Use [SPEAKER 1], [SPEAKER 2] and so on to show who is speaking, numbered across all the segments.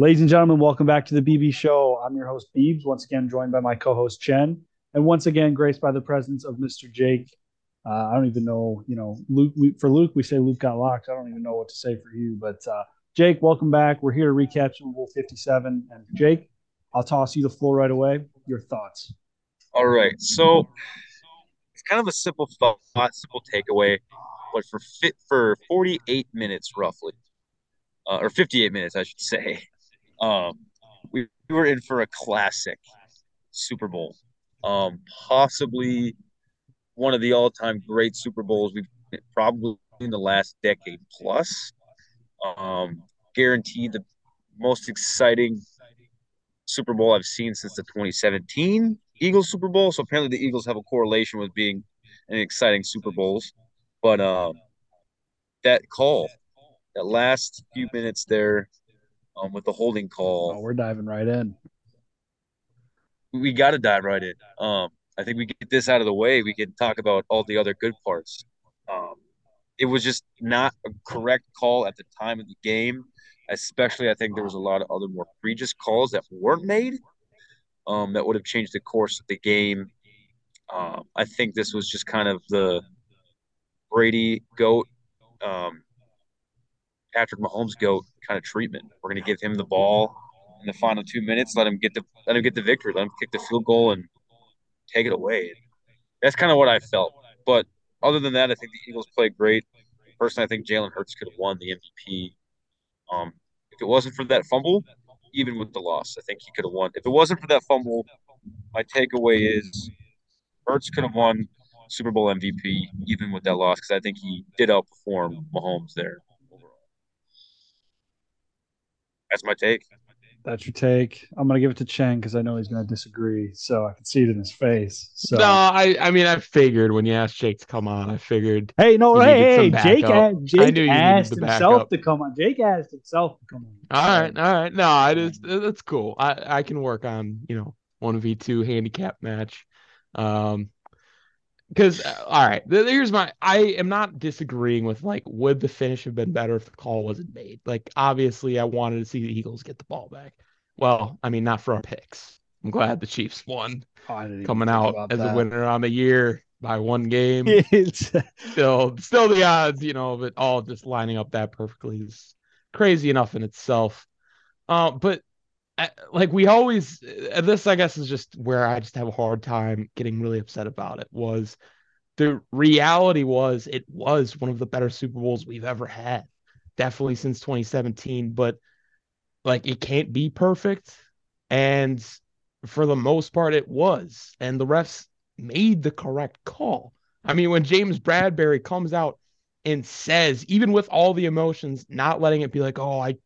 [SPEAKER 1] Ladies and gentlemen, welcome back to the BB Show. I'm your host, Beebs, once again joined by my co-host Chen, and once again graced by the presence of Mr. Jake. Uh, I don't even know, you know, Luke. For Luke, we say Luke got locked. I don't even know what to say for you, but uh, Jake, welcome back. We're here to recap Super Bowl 57, and Jake, I'll toss you the floor right away. Your thoughts?
[SPEAKER 2] All right, so it's kind of a simple thought, simple takeaway, but for fit for 48 minutes roughly, uh, or 58 minutes, I should say. Um, we, we were in for a classic Super Bowl, um, possibly one of the all-time great Super Bowls we've probably in the last decade plus. Um, guaranteed the most exciting Super Bowl I've seen since the 2017 Eagles Super Bowl. So apparently the Eagles have a correlation with being an exciting Super Bowls. But um, that call, that last few minutes there, um, with the holding call.
[SPEAKER 1] Oh, we're diving right in.
[SPEAKER 2] We got to dive right in. Um, I think we get this out of the way. We can talk about all the other good parts. Um, it was just not a correct call at the time of the game. Especially, I think there was a lot of other more egregious calls that weren't made um, that would have changed the course of the game. Um, I think this was just kind of the Brady goat, um, Patrick Mahomes goat kind of treatment. We're going to give him the ball in the final two minutes, let him get the let him get the victory, let him kick the field goal and take it away. That's kind of what I felt. But other than that, I think the Eagles played great. Personally, I think Jalen Hurts could have won the MVP. Um, if it wasn't for that fumble, even with the loss, I think he could have won. If it wasn't for that fumble, my takeaway is Hurts could have won Super Bowl MVP even with that loss because I think he did outperform Mahomes there overall. That's my take.
[SPEAKER 1] That's your take. I'm gonna give it to Chen because I know he's gonna disagree, so I can see it in his face. So
[SPEAKER 3] no, I I mean I figured when you asked Jake to come on, I figured.
[SPEAKER 1] Hey, no, hey, hey, Jake, asked, Jake asked himself to come on. Jake asked himself to come on.
[SPEAKER 3] All right, all right. No, it is that's cool. I I can work on you know one v two handicap match. Um, because uh, all right, here's my. I am not disagreeing with like would the finish have been better if the call wasn't made. Like obviously, I wanted to see the Eagles get the ball back. Well, I mean, not for our picks. I'm glad the Chiefs won, oh, coming out as that. a winner on the year by one game. still, still the odds, you know, of it all just lining up that perfectly is crazy enough in itself. Uh, but like we always this i guess is just where i just have a hard time getting really upset about it was the reality was it was one of the better super bowls we've ever had definitely since 2017 but like it can't be perfect and for the most part it was and the refs made the correct call. I mean when james bradberry comes out and says even with all the emotions not letting it be like oh i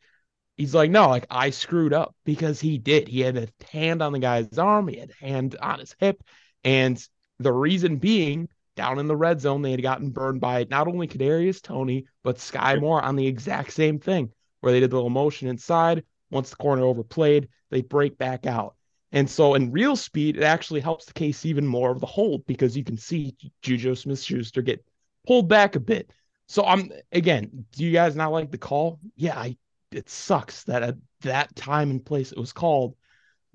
[SPEAKER 3] he's like, no, like I screwed up because he did. He had a hand on the guy's arm, he had a hand on his hip. And the reason being, down in the red zone, they had gotten burned by not only Kadarius Toney, but Sky Moore on the exact same thing, where they did the little motion inside. Once the corner overplayed, they break back out. And so in real speed, it actually helps the case even more of the hold because you can see Juju Smith Schuster get pulled back a bit. So I'm again, do you guys not like the call? Yeah, I it sucks that at that time and place it was called,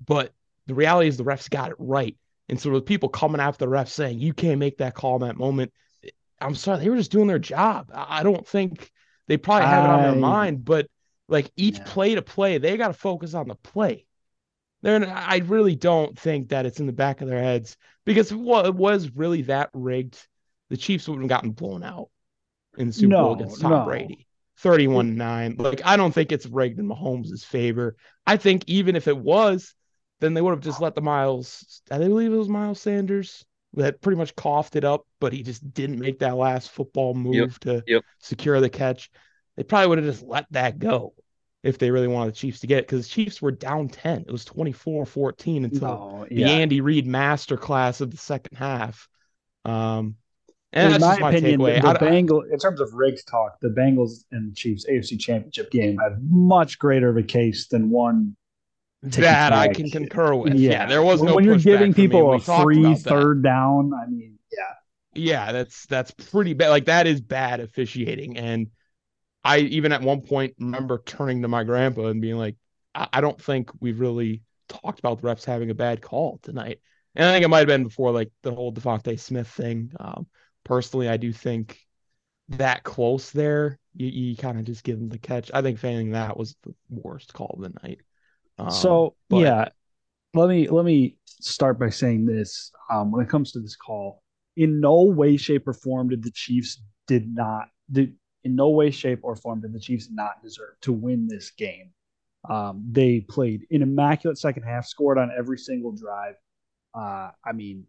[SPEAKER 3] but the reality is the refs got it right. And so with people coming after the refs saying you can't make that call in that moment, I'm sorry, they were just doing their job. I don't think they probably have it on their mind, but like each yeah. play to play, they got to focus on the play. Then I really don't think that it's in the back of their heads because it was really that rigged, the Chiefs would have gotten blown out in the Super no, Bowl against Tom no. Brady. 31 9. Like, I don't think it's rigged in Mahomes' favor. I think even if it was, then they would have just let the Miles, I believe it was Miles Sanders that pretty much coughed it up, but he just didn't make that last football move yep, to yep. secure the catch. They probably would have just let that go if they really wanted the Chiefs to get it because the Chiefs were down 10. It was 24 14 until no, yeah. the Andy Reid masterclass of the second half. Um,
[SPEAKER 1] and in my, opinion, the, the Bengals, in terms of rigged talk, the Bengals and Chiefs AFC Championship game had much greater of a case than one.
[SPEAKER 3] That I can concur with. Yeah, yeah there was
[SPEAKER 1] when,
[SPEAKER 3] no.
[SPEAKER 1] When you're giving people a free third down, I mean, yeah,
[SPEAKER 3] yeah, that's that's pretty bad. Like that is bad officiating, and I even at one point remember turning to my grandpa and being like, I, I don't think we've really talked about the refs having a bad call tonight. And I think it might have been before like the whole DeVonta Smith thing. Um, personally, I do think that close there, you, you kind of just give them the catch. I think failing that was the worst call of the night.
[SPEAKER 1] Um, so but... yeah, let me let me start by saying this. Um, when it comes to this call, in no way, shape, or form did the Chiefs did not did in no way, shape, or form did the Chiefs not deserve to win this game. Um, they played an immaculate second half, scored on every single drive. Uh, I mean,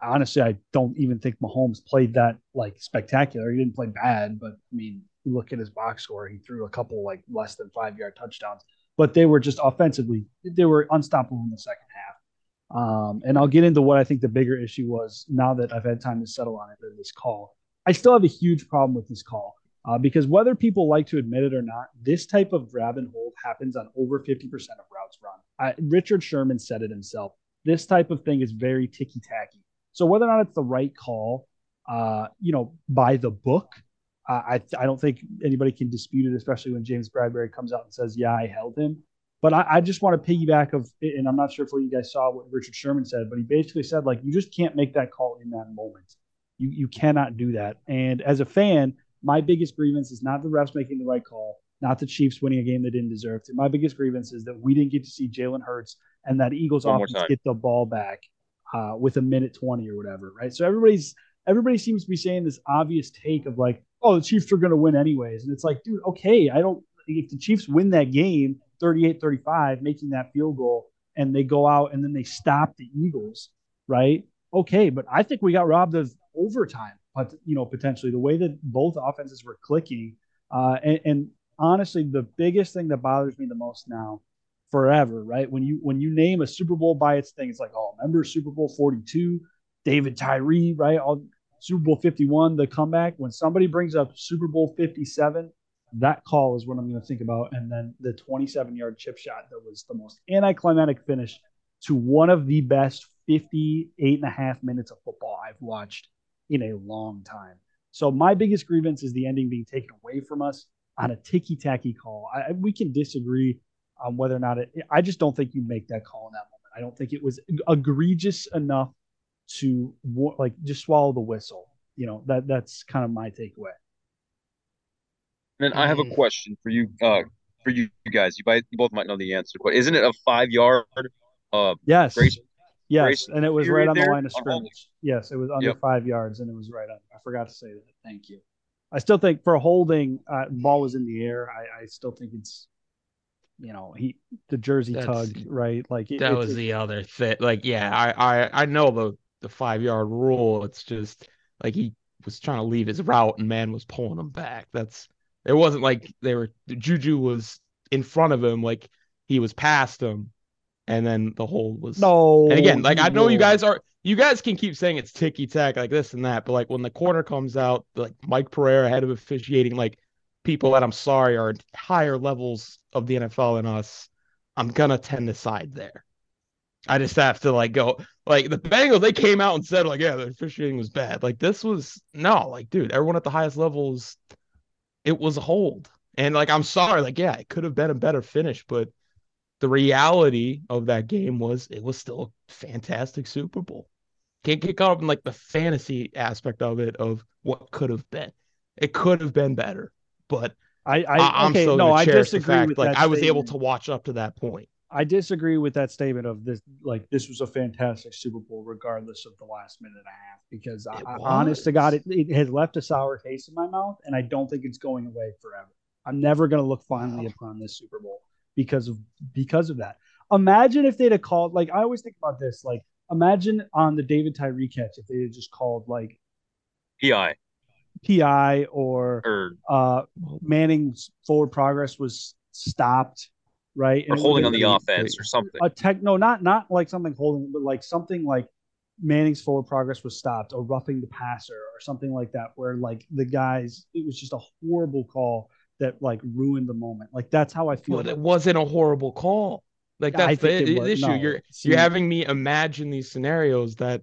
[SPEAKER 1] honestly, I don't even think Mahomes played that like spectacular. He didn't play bad, but I mean, you look at his box score, he threw a couple like less than five yard touchdowns, but they were just offensively, they were unstoppable in the second half. Um, and I'll get into what I think the bigger issue was now that I've had time to settle on it in this call. I still have a huge problem with this call uh, because whether people like to admit it or not, this type of grab and hold happens on over 50% of routes run. I, Richard Sherman said it himself. This type of thing is very ticky tacky. So whether or not it's the right call, uh, you know, by the book, uh, I I don't think anybody can dispute it, especially when James Bradberry comes out and says, "Yeah, I held him." But I, I just want to piggyback of, and I'm not sure if you guys saw what Richard Sherman said, but he basically said like, you just can't make that call in that moment. You you cannot do that. And as a fan, my biggest grievance is not the refs making the right call, not the Chiefs winning a game they didn't deserve to. My biggest grievance is that we didn't get to see Jalen Hurts and that Eagles One offense get the ball back uh, with a minute 20 or whatever, right? So everybody's everybody seems to be saying this obvious take of like, oh, the Chiefs are going to win anyways. And it's like, dude, okay, I don't if the Chiefs win that game 38-35, making that field goal and they go out and then they stop the Eagles, right? Okay, but I think we got robbed of overtime but you know potentially the way that both offenses were clicking, uh, and, and honestly, the biggest thing that bothers me the most now, forever, right? When you when you name a Super Bowl by its thing, it's like, oh, remember Super Bowl forty two, David Tyree, right? All, Super Bowl fifty one, the comeback. When somebody brings up Super Bowl fifty seven, that call is what I'm going to think about. And then the 27 yard chip shot that was the most anticlimactic finish to one of the best 58 and a half minutes of football I've watched in a long time. So my biggest grievance is the ending being taken away from us on a ticky tacky call. I, we can disagree on whether or not it. I just don't think you make that call in that moment. I don't think it was egregious enough to like just swallow the whistle. You know that that's kind of my takeaway.
[SPEAKER 2] And I have a question for you, uh, for you, guys. You, you both might know the answer, but isn't it a five yard uh,
[SPEAKER 1] yes. grace Yes, and it was right on the line of scrimmage. Yes, it was under yep. five yards, and it was right on. I forgot to say that. Thank you. I still think for holding, uh, ball was in the air. I, I still think it's, you know, he the jersey That's, tug, right? Like
[SPEAKER 3] it, that was the other thing. Like, yeah, I, I I know the the five yard rule. It's just like he was trying to leave his route, and man was pulling him back. That's it wasn't like they were Juju was in front of him, like he was past him and then the whole was
[SPEAKER 1] no.
[SPEAKER 3] And again, like I know you guys are, you guys can keep saying it's ticky tack like this and that, but like when the corner comes out, like Mike Pereira, head of officiating, like people that I'm sorry are higher levels of the NFL than us, I'm gonna tend to side there. I just have to like go like the Bengals. They came out and said like, yeah, the officiating was bad. Like this was no, like dude, everyone at the highest levels, it was a hold. And like I'm sorry, like yeah, it could have been a better finish, but the reality of that game was it was still a fantastic Super Bowl. Can't get caught up in like the fantasy aspect of it of what could have been. It could have been better, but
[SPEAKER 1] I, I am okay, still no, I disagree fact, with
[SPEAKER 3] like
[SPEAKER 1] that
[SPEAKER 3] I was statement. able to watch up to that point.
[SPEAKER 1] I disagree with that statement of this. Like this was a fantastic Super Bowl, regardless of the last minute and a half. Because I, honest to God, it, it has left a sour taste in my mouth, and I don't think it's going away forever. I'm never going to look fondly upon this Super Bowl because of because of that. Imagine if they'd have called like I always think about this. Like imagine on the David Tyree catch if they had just called like
[SPEAKER 2] PI.
[SPEAKER 1] PI or, or uh, Manning's forward progress was stopped, right?
[SPEAKER 2] Or and holding on the offense or something.
[SPEAKER 1] A tech no, not not like something holding, but like something like Manning's forward progress was stopped or roughing the passer or something like that, where like the guys, it was just a horrible call that like ruined the moment. Like that's how I feel.
[SPEAKER 3] But it wasn't a horrible call. Like that's the, the issue. No, you're you're having me imagine these scenarios that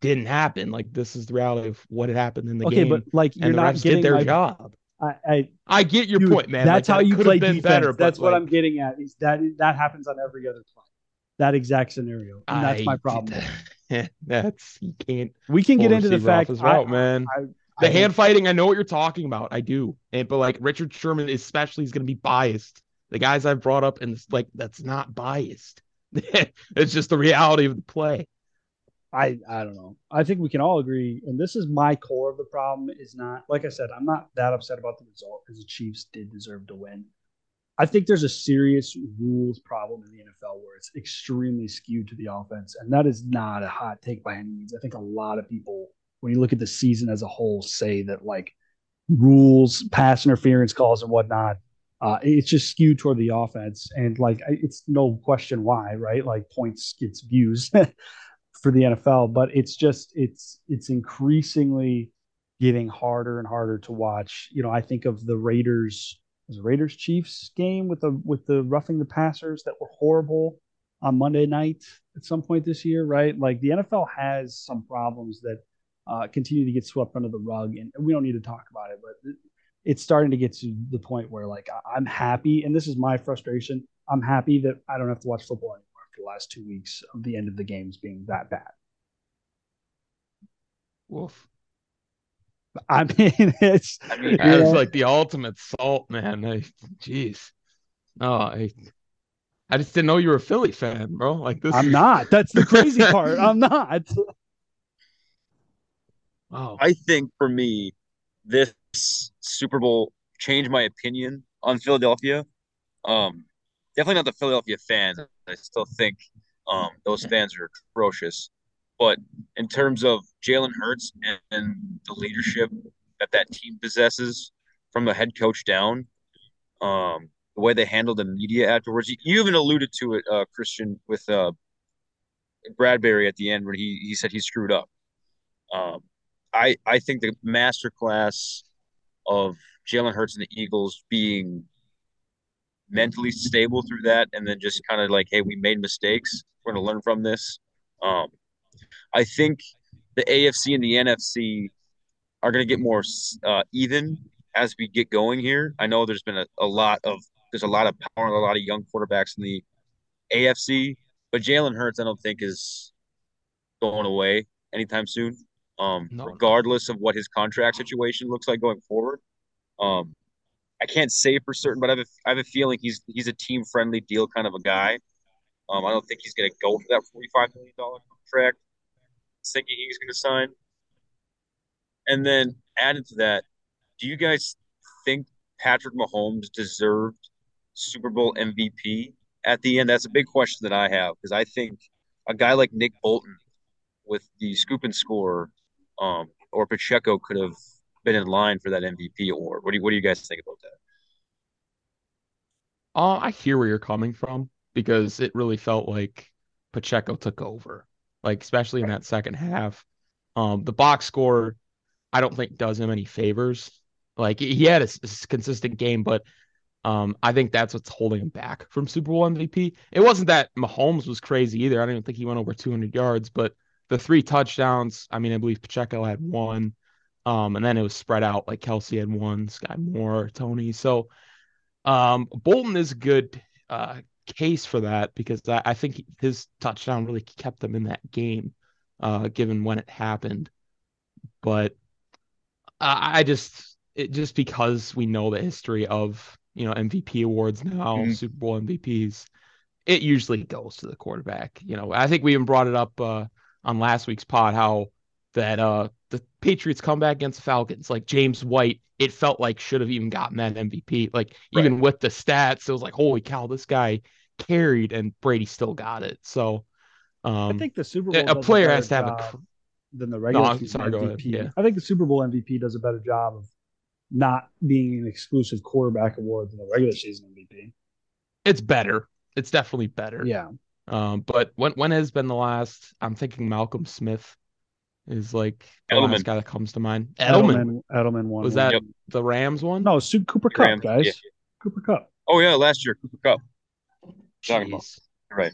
[SPEAKER 3] didn't happen. Like this is the reality of what had happened in the
[SPEAKER 1] okay,
[SPEAKER 3] game.
[SPEAKER 1] Okay, but like you're not getting
[SPEAKER 3] their
[SPEAKER 1] my,
[SPEAKER 3] job.
[SPEAKER 1] I, I,
[SPEAKER 3] I get your
[SPEAKER 1] dude,
[SPEAKER 3] point, man.
[SPEAKER 1] That's
[SPEAKER 3] Like,
[SPEAKER 1] how
[SPEAKER 3] that
[SPEAKER 1] you
[SPEAKER 3] could have
[SPEAKER 1] play
[SPEAKER 3] been
[SPEAKER 1] defense.
[SPEAKER 3] better, but,
[SPEAKER 1] that's what
[SPEAKER 3] like,
[SPEAKER 1] I'm getting at. Is that that happens on every other play. That exact scenario, and that's my
[SPEAKER 3] I-
[SPEAKER 1] problem.
[SPEAKER 3] That's you can't.
[SPEAKER 1] We can get into the fact.
[SPEAKER 3] his
[SPEAKER 1] I-
[SPEAKER 3] man.
[SPEAKER 1] I-
[SPEAKER 3] The hand fighting, I know what you're talking about. I do. And but like Richard Sherman, especially, is going to be biased. The guys I've brought up, and it's like that's not biased. it's just the reality of the play.
[SPEAKER 1] I I don't know. I think we can all agree, and this is my core of the problem. Is not like I said. I'm not that upset about the result because the Chiefs did deserve to win. I think there's a serious rules problem in the NFL where it's extremely skewed to the offense, and that is not a hot take by any means. I think a lot of people, when you look at the season as a whole, say that like rules, pass interference calls, and whatnot, uh, it's just skewed toward the offense, and like it's no question why, right? Like points gets views for the NFL, but it's just it's it's increasingly getting harder and harder to watch. You know, I think of the Raiders was Raiders Chiefs game with the with the roughing the passers that were horrible on Monday night at some point this year, right? Like the NFL has some problems that uh, continue to get swept under the rug, and we don't need to talk about it, but it's starting to get to the point where like I'm happy, and this is my frustration. I'm happy that I don't have to watch football anymore the last two weeks of the end of the games being that bad.
[SPEAKER 3] Woof.
[SPEAKER 1] I mean, it's
[SPEAKER 2] I mean,
[SPEAKER 1] you
[SPEAKER 3] That is
[SPEAKER 1] know,
[SPEAKER 3] like the ultimate salt, man. I, jeez. Oh, I, I just didn't know you were a Philly fan, bro. Like this.
[SPEAKER 1] I'm not. That's the crazy part. I'm not.
[SPEAKER 3] Wow.
[SPEAKER 2] I think for me, this Super Bowl changed my opinion on Philadelphia. Um, definitely not the Philadelphia fans. I still think um, those fans are atrocious. But in terms of Jalen Hurts and, and the leadership that that team possesses from the head coach down, um, the way they handle the media afterwards, you, you even alluded to it, uh, Christian, with uh, Bradberry at the end when he, he said he screwed up. Um, I I think the masterclass of Jalen Hurts and the Eagles being mentally stable through that, and then just kind of like, hey, we made mistakes. We're gonna learn from this. Um, I think the AFC and the NFC are gonna get more uh, even as we get going here. I know there's been a, a lot of there's a lot of power and a lot of young quarterbacks in the AFC, but Jalen Hurts I don't think is going away anytime soon um,
[SPEAKER 3] No.
[SPEAKER 2] regardless of what his contract situation looks like going forward. Um, I can't say for certain, but I have a, I have a feeling he's he's a team friendly deal kind of a guy. Um, I don't think he's going to go for that forty five million dollar contract. Thinking he's going to sign, and then added to that, do you guys think Patrick Mahomes deserved Super Bowl MVP at the end? That's a big question that I have because I think a guy like Nick Bolton with the scoop and score um, or Pacheco could have been in line for that MVP award. What do you, what do you guys think about that?
[SPEAKER 3] Uh, I hear where you're coming from because it really felt like Pacheco took over, like especially in that second half. Um, the box score, I don't think does him any favors. Like he had a consistent game, but um, I think that's what's holding him back from Super Bowl MVP. It wasn't that Mahomes was crazy either. I don't even think he went over 200 yards, but the three touchdowns. I mean, I believe Pacheco had one, um, and then it was spread out. Like Kelce had one, Sky Moore, Toney. So. Um, Bolton is a good uh, case for that because I, I think his touchdown really kept them in that game, uh, given when it happened. But I, I just it just because we know the history of you know MVP awards now,
[SPEAKER 2] Mhm.
[SPEAKER 3] Super Bowl MVPs, it usually goes to the quarterback. You know, I think we even brought it up uh, on last week's pod how that uh Patriots come back against the Falcons, like James White, it felt like should have even gotten that MVP. Like even with the stats, it was like, holy cow, this guy carried and Brady still got it. So um
[SPEAKER 1] I think the Super
[SPEAKER 3] a-
[SPEAKER 1] Bowl
[SPEAKER 3] a player
[SPEAKER 1] better
[SPEAKER 3] has to have a cr-
[SPEAKER 1] than the regular
[SPEAKER 3] I'm
[SPEAKER 1] season
[SPEAKER 3] sorry,
[SPEAKER 1] MVP.
[SPEAKER 3] yeah.
[SPEAKER 1] I think the Super Bowl MVP does a better job of not being an exclusive quarterback award than the regular season MVP.
[SPEAKER 3] it's better. It's definitely better.
[SPEAKER 1] Yeah,
[SPEAKER 3] Um, but when when has been the last? I'm thinking Malcolm Smith is like the
[SPEAKER 2] Edelman.
[SPEAKER 3] last guy that comes to mind. Edelman,
[SPEAKER 1] Edelman, Edelman won.
[SPEAKER 3] was that
[SPEAKER 2] Yep.
[SPEAKER 3] the Rams one?
[SPEAKER 1] no Su- Cooper Kupp,
[SPEAKER 2] Rams,
[SPEAKER 1] guys?
[SPEAKER 2] yeah.
[SPEAKER 1] Cooper Kupp.
[SPEAKER 2] Oh yeah, last year Cooper Kupp. talking about.
[SPEAKER 3] Jeez.
[SPEAKER 2] Right.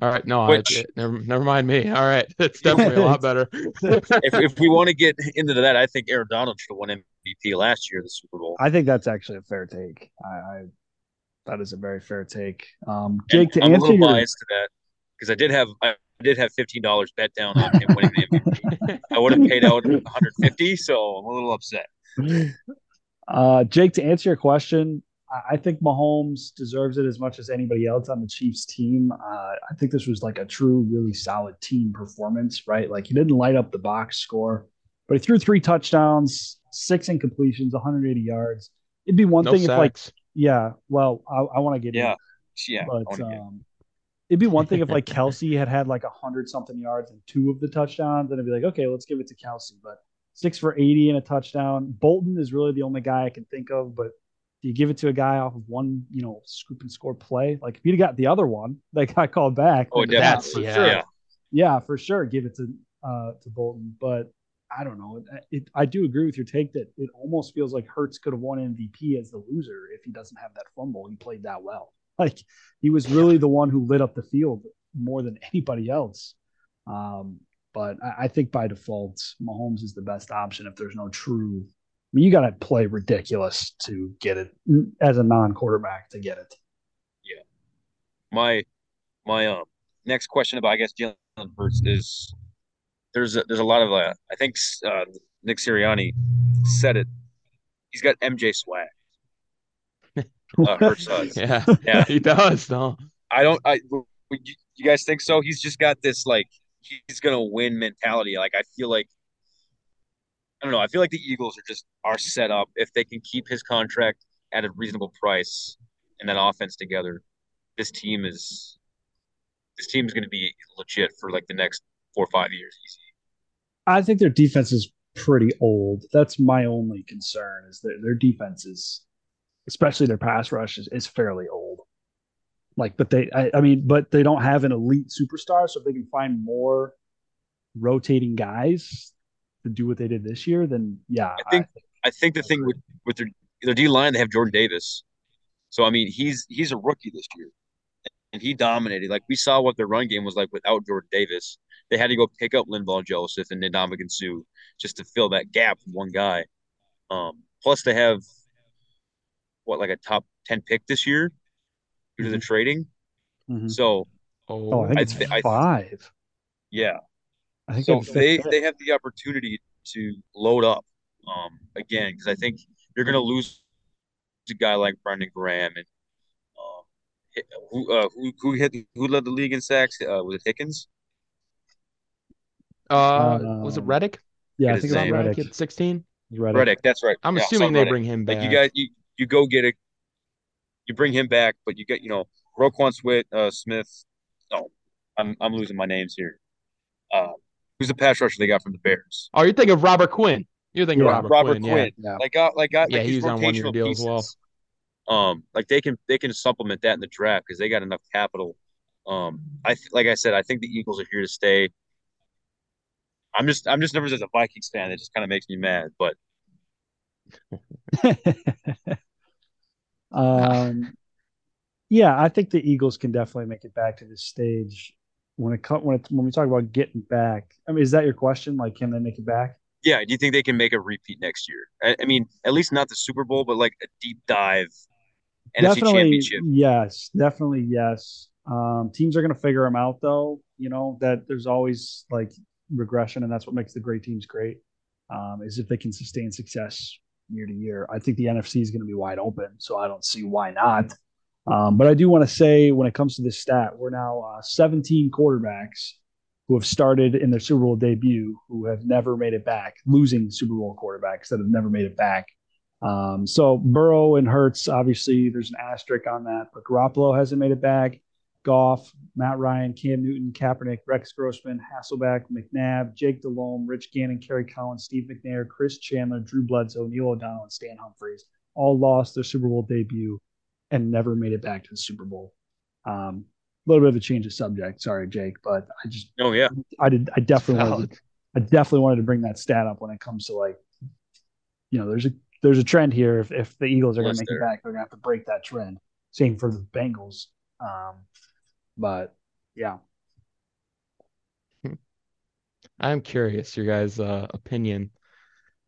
[SPEAKER 3] All right, no,
[SPEAKER 2] Which-
[SPEAKER 3] I, never never mind me. All right, it's definitely a lot better.
[SPEAKER 2] If if we want to get into that, I think Aaron Donald should have won MVP last year, the Super Bowl.
[SPEAKER 1] I think that's actually a fair take. I, I that is a very fair take. Um, Jake,
[SPEAKER 2] and
[SPEAKER 1] to
[SPEAKER 2] I'm a
[SPEAKER 1] answer
[SPEAKER 2] little
[SPEAKER 1] your,
[SPEAKER 2] biased to that because I did have I did have fifteen dollars bet down on him winning the MVP. I would have paid out 150, so I'm a little upset.
[SPEAKER 1] uh, Jake, to answer your question, I, I think Mahomes deserves it as much as anybody else on the Chiefs team. Uh, I think this was like a true, really solid team performance, right? Like he didn't light up the box score, but he threw three touchdowns, six incompletions, 180 yards. It'd be one
[SPEAKER 3] No
[SPEAKER 1] thing if like yeah, well, I, I want to get
[SPEAKER 2] Yeah,
[SPEAKER 1] in,
[SPEAKER 2] yeah.
[SPEAKER 1] But
[SPEAKER 2] wanna get-
[SPEAKER 1] um, it'd be one thing if like Kelce had had like a hundred something yards and two of the touchdowns, then it'd be like, okay, let's give it to Kelce. But six for 80 and a touchdown. Bolton is really the only guy I can think of, but do you give it to a guy off of one, you know, scoop and score play? Like if you'd got the other one that got called back,
[SPEAKER 2] Oh,
[SPEAKER 1] then
[SPEAKER 2] definitely.
[SPEAKER 1] for
[SPEAKER 3] yeah.
[SPEAKER 1] sure.
[SPEAKER 2] Yeah.
[SPEAKER 1] Yeah, for sure. Give it to uh to Bolton. But I don't know. It, it, I do agree with your take that it almost feels like Hurts could have won MVP as the loser if he doesn't have that fumble. He played that well. Like he was really the one who lit up the field more than anybody else. Um, but I, I think by default, Mahomes is the best option if there's no true. I mean, you got to play ridiculous to get it as a non-quarterback to get it. Yeah.
[SPEAKER 2] My my um next question about I guess Jalen Hurts is there's a, there's a lot of uh, I think uh, Nick Sirianni said it. He's got MJ swag. Uh, Hurts does.
[SPEAKER 3] Yeah,
[SPEAKER 2] Yeah.
[SPEAKER 3] he does. No,
[SPEAKER 2] I don't. I you, you guys think so? He's just got this like he's gonna win mentality. Like I feel like I don't know. I feel like the Eagles are just are set up if they can keep his contract at a reasonable price and that offense together. This team is this team is going to be legit for like the next four or five years. Easy.
[SPEAKER 1] I think their defense is pretty old. That's my only concern is that their defense is, especially their pass rush is, is fairly old. Like, but they, I, I mean, but they don't have an elite superstar. So if they can find more rotating guys to do what they did this year, then yeah,
[SPEAKER 2] I think I think the thing with with their their D line, they have Jordan Davis. So I mean, he's he's a rookie this year, and he dominated. Like we saw what their run game was like without Jordan Davis. They had to go pick up Linval Joseph and Ndamukong Suh just to fill that gap with one guy. Um, plus, they have what like a top ten pick this year due to the
[SPEAKER 1] Mhm.
[SPEAKER 2] trading.
[SPEAKER 1] Mhm.
[SPEAKER 2] So
[SPEAKER 1] oh, I think
[SPEAKER 2] I
[SPEAKER 1] it's
[SPEAKER 2] thi- I thi-
[SPEAKER 1] five.
[SPEAKER 2] yeah,
[SPEAKER 1] I think
[SPEAKER 2] so
[SPEAKER 1] have a fifth
[SPEAKER 2] they
[SPEAKER 1] pick.
[SPEAKER 2] they have the opportunity to load up um again because I think you're gonna lose a guy like Brandon Graham and um who uh, who who hit who led the league in sacks uh, was it Hickens
[SPEAKER 3] uh, was it
[SPEAKER 1] Um,
[SPEAKER 3] Reddick?
[SPEAKER 1] yeah, I think
[SPEAKER 2] his
[SPEAKER 1] it's
[SPEAKER 2] name.
[SPEAKER 3] Reddick
[SPEAKER 1] Reddick.
[SPEAKER 3] at sixteen.
[SPEAKER 1] Reddick.
[SPEAKER 2] Reddick that's right
[SPEAKER 3] I'm
[SPEAKER 2] Yeah,
[SPEAKER 3] assuming they
[SPEAKER 2] Reddick.
[SPEAKER 3] bring him back.
[SPEAKER 2] like you guys you you go get it. you bring him back but you get you know Roquan Swift uh Smith no I'm I'm losing my names here uh who's the pass rusher they got from the Bears
[SPEAKER 3] oh, you're thinking of Robert Quinn. You're thinking
[SPEAKER 1] Yeah,
[SPEAKER 3] Robert,
[SPEAKER 2] Robert
[SPEAKER 3] Quinn.
[SPEAKER 2] Quinn.
[SPEAKER 1] Yeah.
[SPEAKER 2] like uh, like uh,
[SPEAKER 3] Yeah,
[SPEAKER 2] like
[SPEAKER 3] he
[SPEAKER 2] these
[SPEAKER 3] was on one-year
[SPEAKER 2] rotational
[SPEAKER 3] deal as well.
[SPEAKER 2] Um, like they can they can supplement that in the draft because they got enough capital. Um, I th- like I said, I think the Eagles are here to stay. I'm just I'm just nervous as a Vikings fan. It just kind of makes me mad. But
[SPEAKER 1] um, yeah, I think the Eagles can definitely make it back to this stage when it when it, when we talk about getting back. I mean, is that your question? Like, can they make it back?
[SPEAKER 2] yeah, do you think they can make a repeat next year? I, I mean, at least not the Super Bowl, but like a deep dive NFC
[SPEAKER 1] definitely,
[SPEAKER 2] Championship.
[SPEAKER 1] yes, definitely yes. Um, teams are going to figure them out, though. You know that there's always like regression, and that's what makes the great teams great. Um, is if they can sustain success year to year. I think the NFC is going to be wide open, so I don't see why not. Um, but I do want to say, when it comes to this stat, we're now uh, 17 quarterbacks who have started in their Super Bowl debut who have never made it back, losing Super Bowl quarterbacks that have never made it back. Um, so Burrow and Hurts, obviously, there's an asterisk on that, but Garoppolo hasn't made it back. Goff, Matt Ryan, Cam Newton, Kaepernick, Rex Grossman, Hasselbeck, McNabb, Jake Delhomme, Rich Gannon, Kerry Collins, Steve McNair, Chris Chandler, Drew Bledsoe, Neil O'Donnell, and Stan Humphries all lost their Super Bowl debut and never made it back to the Super Bowl. Um, a little bit of a change of subject, sorry, Jake, but I just
[SPEAKER 2] Oh yeah,
[SPEAKER 1] I did I definitely wanted to, I definitely wanted to bring that stat up when it comes to like you know there's a there's a trend here. If, if the Eagles are going to make it back they're going to have to break that trend. Same for the Bengals. Um but yeah
[SPEAKER 3] I'm curious your guys' uh, opinion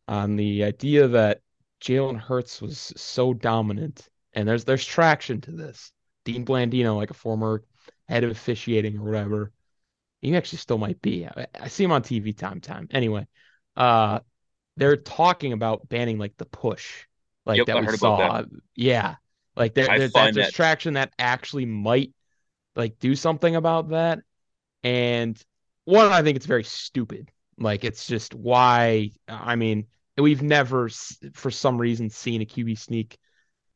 [SPEAKER 3] on the idea that Jalen Hurts was so dominant, and there's there's traction to this. Dean Blandino, like a former head of officiating or whatever, he actually still might be. I, I see him on TV time time. Anyway, uh, they're talking about banning like the push, like
[SPEAKER 2] Yep,
[SPEAKER 3] that
[SPEAKER 2] I
[SPEAKER 3] we saw.
[SPEAKER 2] about
[SPEAKER 3] Yeah, like there,
[SPEAKER 2] I
[SPEAKER 3] there, that
[SPEAKER 2] find
[SPEAKER 3] there's
[SPEAKER 2] that-
[SPEAKER 3] traction that actually might like do something about that. And one, I think it's very stupid. Like it's just why. I mean, we've never, for some reason, seen a QB sneak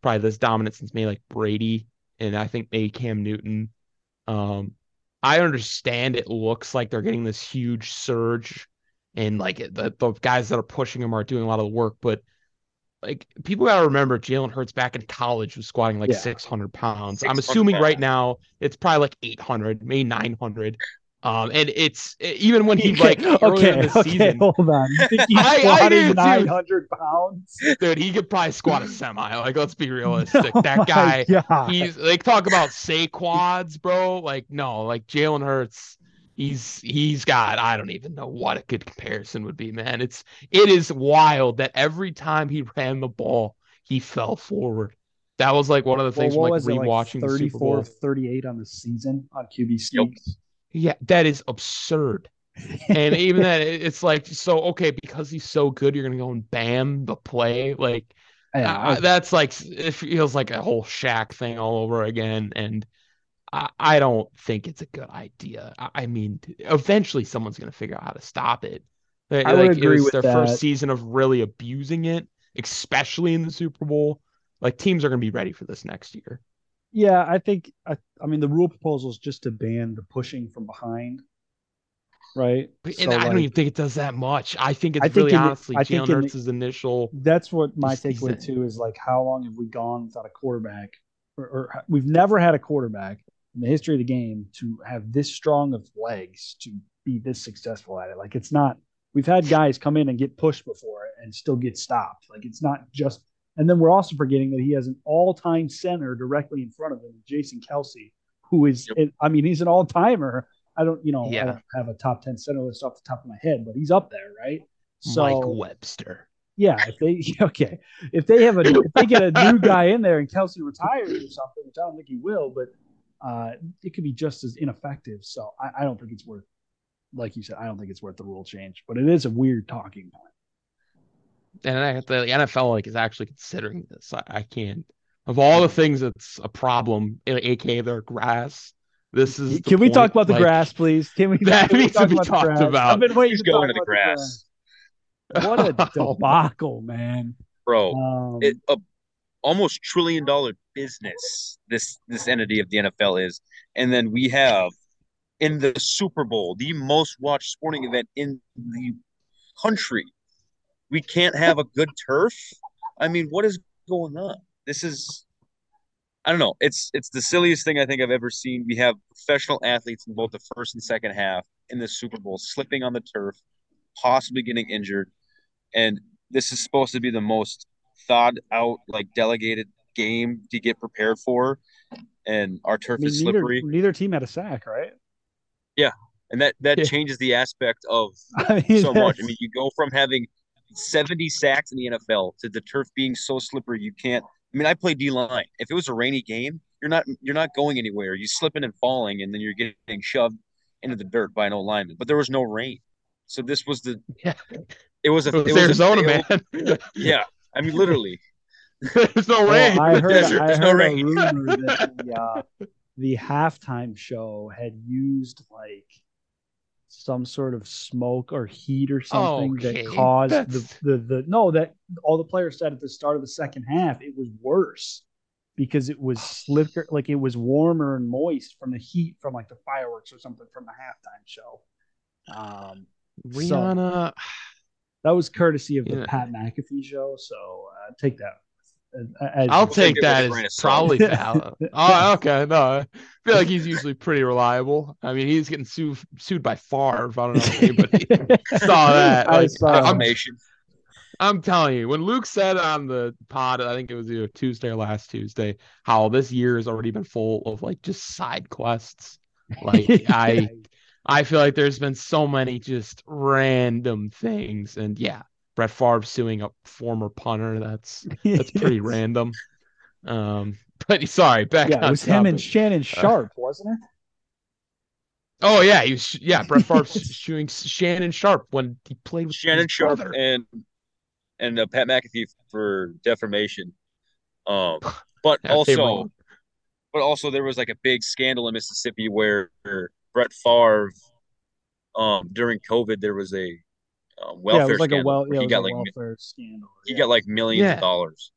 [SPEAKER 3] probably this dominant since maybe like Brady and I think maybe Cam Newton. Um, I understand it looks like they're getting this huge surge, and like the the guys that are pushing them are doing a lot of the work, but. Like people gotta remember, Jalen Hurts back in college was squatting like
[SPEAKER 1] Yeah.
[SPEAKER 3] 600 pounds. I'm assuming right now it's probably like 800, maybe 900. Um, and it's even when he like earlier in
[SPEAKER 1] okay,
[SPEAKER 3] the
[SPEAKER 1] okay,
[SPEAKER 3] season,
[SPEAKER 1] hold on. You think he's
[SPEAKER 3] I- I do,
[SPEAKER 1] 900 pounds?
[SPEAKER 3] dude, he could probably squat a semi. Like, let's be realistic.
[SPEAKER 1] Oh
[SPEAKER 3] that guy, he's like talk about say quads, bro. Like, no, like Jalen Hurts, he's he's got I don't even know what a good comparison would be, man. It's it is wild that every time he ran the ball, he fell forward. That was like one of the
[SPEAKER 1] Well,
[SPEAKER 3] things
[SPEAKER 1] what
[SPEAKER 3] from like
[SPEAKER 1] was it, like
[SPEAKER 3] rewatching the Super
[SPEAKER 1] 34
[SPEAKER 3] Bowl.
[SPEAKER 1] of 38 on the season on QB sneaks?
[SPEAKER 3] Yeah, that is absurd. And even that, it's like so okay because he's so good, you're gonna go and bam the play like.
[SPEAKER 1] Yeah,
[SPEAKER 3] uh, I- that's like it feels like a whole Shaq thing all over again, and I, I don't think it's a good idea. I, I mean, eventually someone's gonna figure out how to stop it. Like,
[SPEAKER 1] I would
[SPEAKER 3] like, it
[SPEAKER 1] agree
[SPEAKER 3] was
[SPEAKER 1] with
[SPEAKER 3] their
[SPEAKER 1] that.
[SPEAKER 3] first season of really abusing it, especially in the Super Bowl. Like teams are gonna be ready for this next year.
[SPEAKER 1] Yeah, I think I, I mean the rule proposal is just to ban the pushing from behind, right?
[SPEAKER 3] But-
[SPEAKER 1] So,
[SPEAKER 3] and I don't even think it does that much. I think it's
[SPEAKER 1] I think
[SPEAKER 3] really
[SPEAKER 1] in
[SPEAKER 3] honestly
[SPEAKER 1] I
[SPEAKER 3] Jalen
[SPEAKER 1] in the-
[SPEAKER 3] initial.
[SPEAKER 1] that's what my takeaway too is like how long have we gone without a quarterback, or, or we've never had a quarterback in the history of the game to have this strong of legs to be this successful at it. Like it's not. We've had guys come in and get pushed before and still get stopped. Like it's not just. And then we're also forgetting that he has an all-time center directly in front of him, Jason Kelce, who is.
[SPEAKER 2] Yep.
[SPEAKER 1] I mean, he's an all-timer. I don't, you know, I don't have a top ten center list off the top of my head, but he's up there, right? So
[SPEAKER 3] Mike Webster.
[SPEAKER 1] yeah, if they okay, if they have a if they get a new guy in there and Kelce retires or something, which I don't think he will, but uh, it could be just as ineffective. So I, I don't think it's worth, like you said, I don't think it's worth the rule change. But it is a weird talking point.
[SPEAKER 3] and I, the NFL like is actually considering this. I, I can't. Of all the things that's a problem, a- aka their grass. This is.
[SPEAKER 1] Can we
[SPEAKER 3] point,
[SPEAKER 1] talk about the
[SPEAKER 3] like,
[SPEAKER 1] grass, please? Can we?
[SPEAKER 3] That
[SPEAKER 1] can we
[SPEAKER 3] needs to
[SPEAKER 1] talk
[SPEAKER 3] be
[SPEAKER 1] about the
[SPEAKER 3] talked
[SPEAKER 1] grass?
[SPEAKER 3] about.
[SPEAKER 1] I've been waiting
[SPEAKER 2] Who's
[SPEAKER 1] to talk
[SPEAKER 2] going to the
[SPEAKER 1] about
[SPEAKER 2] grass?
[SPEAKER 1] grass. What a debacle, man!
[SPEAKER 2] Bro,
[SPEAKER 1] Um,
[SPEAKER 2] it a almost trillion dollar business this this entity of the NFL is. And then we have in the Super Bowl, the most watched sporting event in the country. We can't have a good turf. I mean, what is going on? This is I don't know. It's it's the silliest thing I think I've ever seen. We have professional athletes in both the first and second half in the Super Bowl slipping on the turf, possibly getting injured. And this is supposed to be the most thought out, like delegated game to get prepared for. And our
[SPEAKER 1] I
[SPEAKER 2] turf
[SPEAKER 1] mean,
[SPEAKER 2] is
[SPEAKER 1] neither,
[SPEAKER 2] slippery.
[SPEAKER 1] neither team had a sack, right?
[SPEAKER 2] Yeah, and that that
[SPEAKER 3] Yeah.
[SPEAKER 2] changes the aspect of
[SPEAKER 1] I mean,
[SPEAKER 2] so much. I mean, you go from having 70 sacks in the NFL to the turf being so slippery you can't. I mean, I play D line. If it was a rainy game, you're not you're not going anywhere. You're slipping and falling, and then you're getting shoved into the dirt by an old lineman. But there was no rain, so this was the.
[SPEAKER 3] Yeah.
[SPEAKER 2] It was a.
[SPEAKER 3] It was
[SPEAKER 2] it was a
[SPEAKER 3] Arizona,
[SPEAKER 2] failed-
[SPEAKER 3] man.
[SPEAKER 2] Yeah, I mean, literally.
[SPEAKER 3] There's no
[SPEAKER 1] Well,
[SPEAKER 3] rain.
[SPEAKER 1] I heard,
[SPEAKER 2] desert,
[SPEAKER 1] I
[SPEAKER 2] there's no
[SPEAKER 1] heard a
[SPEAKER 2] rain.
[SPEAKER 1] rumor that the, uh, the halftime show had used like some sort of smoke or heat or something
[SPEAKER 3] Okay,
[SPEAKER 1] that caused the, the the no that all the players said at the start of the second half it was worse because it was slicker like it was warmer and moist from the heat from like the fireworks or something from the halftime show. Um, so-
[SPEAKER 3] Rihanna.
[SPEAKER 1] That was courtesy of the
[SPEAKER 3] Yeah.
[SPEAKER 1] Pat McAfee show, so uh, take that. uh, as
[SPEAKER 3] I'll take
[SPEAKER 2] it with a
[SPEAKER 3] that as probably valid. oh, okay. No, I feel like he's usually pretty reliable. I mean, he's getting sued sued by Favre. I don't know if anybody saw that.
[SPEAKER 1] I
[SPEAKER 3] Like,
[SPEAKER 1] saw
[SPEAKER 3] I'm,
[SPEAKER 1] that.
[SPEAKER 3] I'm telling you, when Luke said on the pod, I think it was either Tuesday or last Tuesday, how this year has already been full of like just side quests. Like I I feel like there's been so many just random things. And yeah, Brett Favre suing a former punter. That's that's pretty random. Um, but sorry, back.
[SPEAKER 1] Yeah, it was him and Shannon Sharpe, uh, wasn't it?
[SPEAKER 3] Oh yeah, he was. Yeah, Brett Favre shooting Shannon Sharpe when he played with
[SPEAKER 2] Shannon Sharpe and and uh, Pat McAfee for defamation. Um, but also, but also there was like a big scandal in Mississippi where Brett Favre, um, during COVID, there was a um, welfare yeah, like scandal. A well, yeah, he got like welfare scandal. He got like millions yeah. of dollars.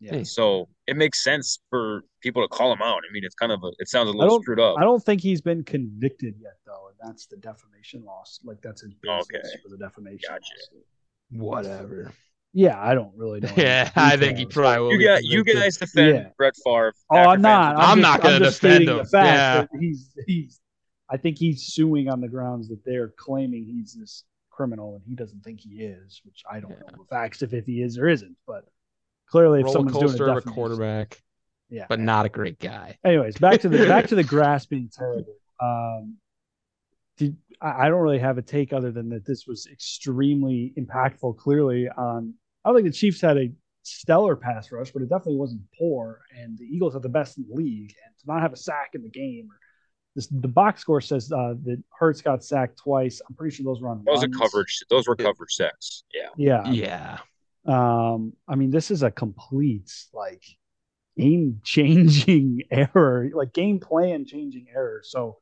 [SPEAKER 2] Yeah. So it makes sense for people to call him out. I mean, it's kind of a, it sounds a little screwed up.
[SPEAKER 1] I don't think he's been convicted yet, though, and that's the defamation loss. Like that's his business okay. for the defamation. Gotcha.
[SPEAKER 3] Whatever.
[SPEAKER 1] Yeah, I don't really know.
[SPEAKER 3] yeah, I think he probably will.
[SPEAKER 2] You got you guys defend yeah. Brett Favre.
[SPEAKER 1] Oh, I'm not.
[SPEAKER 3] I'm, I'm not going to defend him. yeah.
[SPEAKER 1] he's he's. I think he's suing on the grounds that they're claiming he's this criminal and he doesn't think he is, which I don't yeah. know the facts if if he is or isn't. But clearly, if Roller someone's doing a,
[SPEAKER 3] a quarterback, yeah, but not a great guy.
[SPEAKER 1] Anyways, back to the back to the grass being terrible. Um, did, I don't really have a take other than that this was extremely impactful. Clearly, on I don't think the Chiefs had a stellar pass rush, but it definitely wasn't poor. And the Eagles had the best in the league, and to not have a sack in the game, this, the box score says uh, that Hurts got sacked twice. I'm pretty sure those were on.
[SPEAKER 2] Those runs. are coverage. Those were coverage sacks. Yeah.
[SPEAKER 1] Yeah.
[SPEAKER 3] Yeah.
[SPEAKER 1] Um, I mean, this is a complete like game changing error, like game plan changing error. So,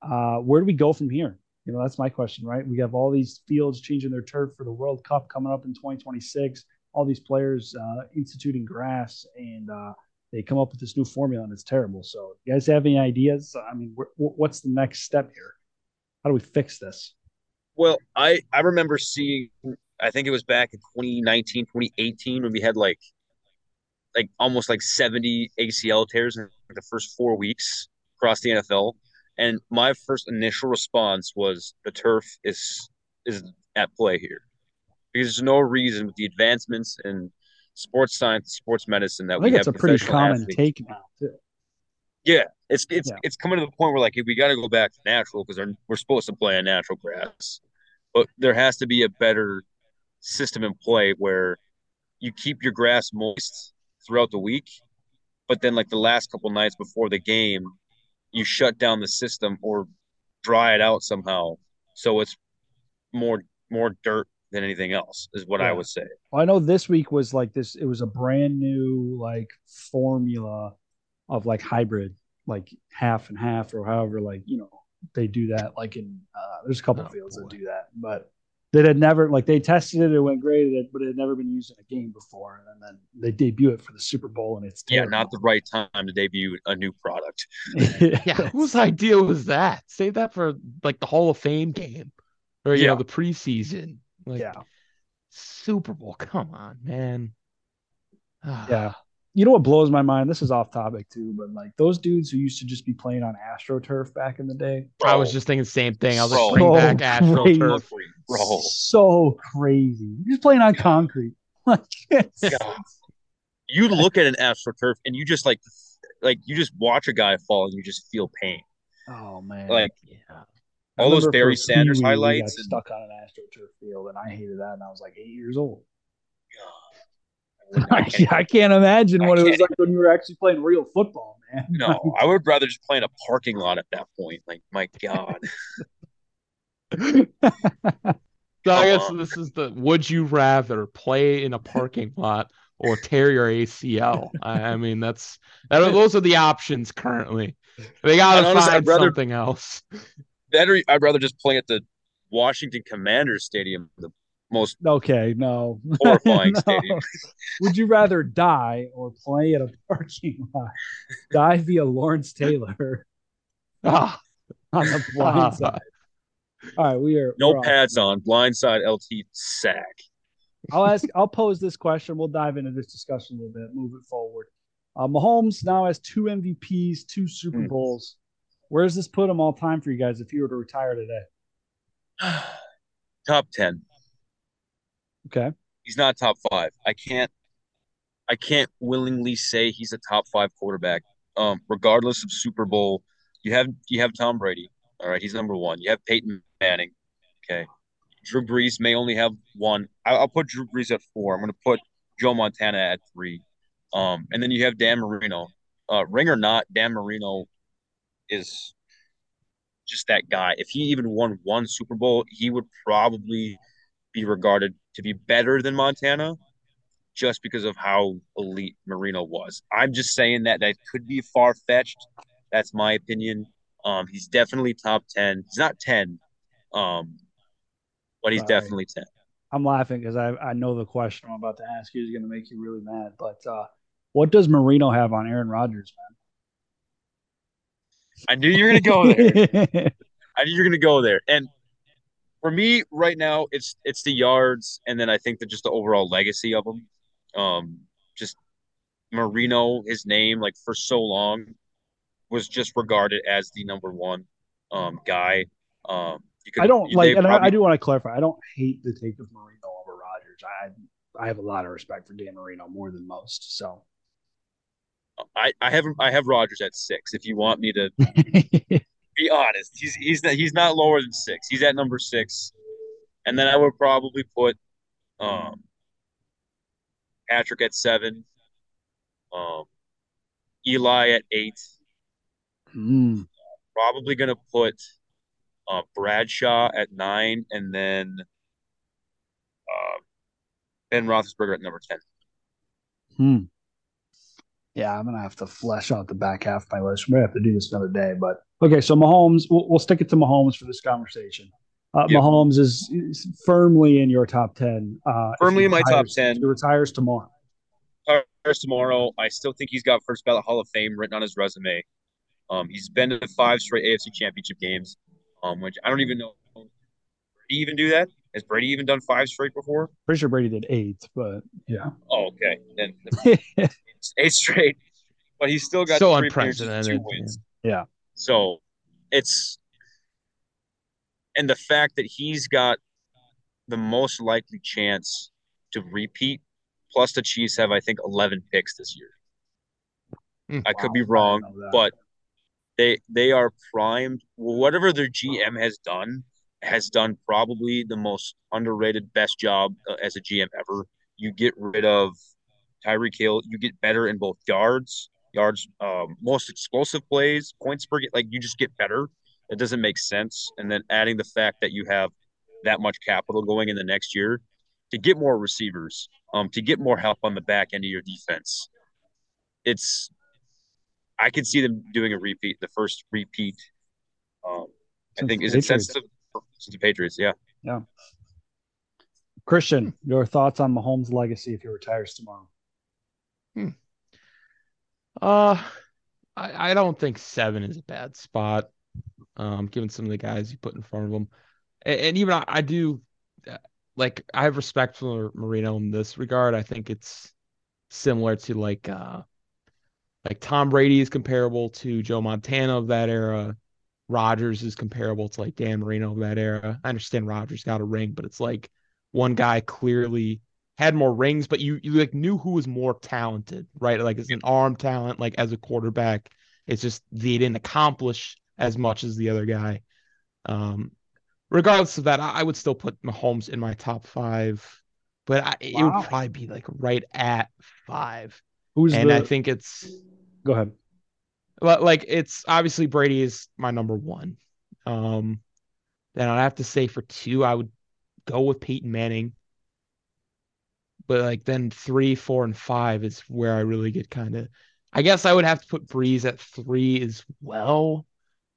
[SPEAKER 1] uh, where do we go from here? You know, that's my question, right? We have all these fields changing their turf for the World Cup coming up in 2026. All these players uh, instituting grass, and uh, they come up with this new formula, and it's terrible. So, you guys have any ideas? I mean, what's the next step here? How do we fix this?
[SPEAKER 2] Well, I I remember seeing. I think it was back in 2019, 2018 when we had like like almost like 70 ACL tears in the first four weeks across the NFL. And my first initial response was the turf is is at play here. Because there's no reason with the advancements in sports science, sports medicine that I
[SPEAKER 1] think
[SPEAKER 2] we
[SPEAKER 1] it's
[SPEAKER 2] have.
[SPEAKER 1] a pretty common athletes. take now too.
[SPEAKER 2] Yeah, it's it's yeah. it's coming to the point where like we got to go back to natural because we're supposed to play on natural grass, but there has to be a better system in play where you keep your grass moist throughout the week, but then like the last couple nights before the game, you shut down the system or dry it out somehow so it's more more dirt than anything else is what yeah. I would say.
[SPEAKER 1] Well, I know this week was like this it was a brand new like formula of like hybrid like half and half or however like you know they do that like in uh, there's a couple oh, fields boy. that do that but that had never like they tested it, it went great, but it had never been used in a game before, and then they debut it for the Super Bowl, and it's
[SPEAKER 2] terrible. yeah, not the right time to debut a new product.
[SPEAKER 3] yeah, whose idea was that? Save that for like the Hall of Fame game, or you yeah. know the preseason. Like,
[SPEAKER 1] yeah,
[SPEAKER 3] Super Bowl. Come on, man. Ah.
[SPEAKER 1] yeah, you know what blows my mind? This is off topic too, but like those dudes who used to just be playing on AstroTurf back in the day.
[SPEAKER 3] Bro. I was just thinking the same thing. I was like, bring back AstroTurf.
[SPEAKER 1] Bro. So crazy. You're just playing on concrete.
[SPEAKER 2] Like, you look at an AstroTurf and you just like, like you just watch a guy fall and you just feel pain.
[SPEAKER 1] Oh man.
[SPEAKER 2] Like, yeah. All those Barry Sanders highlights.
[SPEAKER 1] And... Stuck on an AstroTurf field, and I hated that. And I was like eight years old. I can't, I can't imagine what it was like when you were actually playing real football, man.
[SPEAKER 2] No, I would rather just play in a parking lot at that point. Like, my God.
[SPEAKER 3] so I guess this is the would you rather play in a parking lot or tear your ACL? I, I mean, that's that are, those are the options currently. They gotta find rather, something else.
[SPEAKER 2] Better, I'd rather just play at the Washington Commanders Stadium, the most
[SPEAKER 1] okay no
[SPEAKER 2] horrifying no. stadium.
[SPEAKER 1] Would you rather die or play at a parking lot? die via Lawrence Taylor ah, on the blind ah. side. All right, we are
[SPEAKER 2] no pads on. Blindside LT sack.
[SPEAKER 1] I'll ask. I'll pose this question. We'll dive into this discussion a little bit. Move it forward. Uh, Mahomes now has two MVPs, two Super hmm. Bowls. Where does this put him all time for you guys if you were to retire today?
[SPEAKER 2] Top ten.
[SPEAKER 1] Okay.
[SPEAKER 2] He's not top five. I can't I can't willingly say he's a top five quarterback. Um, regardless of Super Bowl, you have you have Tom Brady. All right, he's number one. You have Peyton Manning. Okay. Drew Brees may only have one. I, will put Drew Brees at four. I'm going to put Joe Montana at three. Um, and then you have Dan Marino. Uh, ring or not, Dan Marino is just that guy. If he even won one Super Bowl, he would probably be regarded to be better than Montana just because of how elite Marino was. I'm just saying that that could be far fetched. That's my opinion. Um, he's definitely top 10. He's not 10, um, but he's right. definitely 10.
[SPEAKER 1] I'm laughing because I, I know the question I'm about to ask you is going to make you really mad. But uh, what does Marino have on Aaron Rodgers, man?
[SPEAKER 2] I knew you were going to go there. I knew you were going to go there. And for me right now, it's it's the yards, and then I think that just the overall legacy of him. Um, just Marino, his name, like for so long, was just regarded as the number one um, guy. Um,
[SPEAKER 1] could, I don't like, and probably, I, I, do want to clarify. I don't hate the take of Marino over Rodgers. I I have a lot of respect for Dan Marino more than most. So
[SPEAKER 2] I I have I have Rodgers at six. If you want me to be honest, he's he's not, he's not lower than six. He's at number six, and then I would probably put um Patrick at seven, um Eli at eight.
[SPEAKER 1] Mm.
[SPEAKER 2] Probably gonna put uh, Bradshaw at nine, and then uh, Ben Roethlisberger at number ten.
[SPEAKER 1] Hmm. Yeah, I'm gonna have to flesh out the back half of my list. We have to do this another day, but okay. So Mahomes, we'll, we'll stick it to Mahomes for this conversation. Uh, yep. Mahomes is, is, firmly in your top ten. Uh,
[SPEAKER 2] firmly in my top ten.
[SPEAKER 1] He retires tomorrow.
[SPEAKER 2] Retires tomorrow. I still think he's got first ballot Hall of Fame written on his resume. Um, he's been to five straight AFC Championship games um, which I don't even know. He even do that? Has Brady even done five straight before?
[SPEAKER 1] Pretty sure Brady did eight, but yeah.
[SPEAKER 2] Oh, okay. Then eight straight, but he's still got
[SPEAKER 3] so unprecedented.
[SPEAKER 2] Two wins.
[SPEAKER 1] Yeah.
[SPEAKER 2] So it's and the fact that he's got the most likely chance to repeat. Plus, the Chiefs have I think eleven picks this year. Mm, I wow, could be wrong, but they they are primed. Whatever their GM has done has done probably the most underrated, best job uh, as a GM ever. You get rid of Tyreek Hill. You get better in both yards, yards, um, most explosive plays, points per. Like you just get better. It doesn't make sense. And then adding the fact that you have that much capital going in the next year to get more receivers, um, to get more help on the back end of your defense. It's I could see them doing a repeat, the first repeat. Um, I think is it sensitive the Patriots? Yeah.
[SPEAKER 1] Yeah. Christian, your thoughts on Mahomes' legacy if he retires tomorrow?
[SPEAKER 3] Hmm. Uh, I, I don't think seven is a bad spot. Um, given some of the guys you put in front of him, and, and even I, I do, uh, like I have respect for Marino in this regard. I think it's similar to like uh like Tom Brady is comparable to Joe Montana of that era. Rodgers is comparable to like Dan Marino of that era. I understand Rodgers got a ring, but it's like one guy clearly had more rings, but you you like knew who was more talented, right? Like as an arm talent, like as a quarterback, it's just they didn't accomplish as much as the other guy. Um, regardless of that, I, I would still put Mahomes in my top five, but I, wow. it would probably be like right at five. Who's and the... I think it's
[SPEAKER 1] Go ahead.
[SPEAKER 3] But like it's obviously Brady is my number one. Um then I'd have to say for two, I would go with Peyton Manning. But like then three, four, and five is where I really get kind of I guess I would have to put Brees at three as well.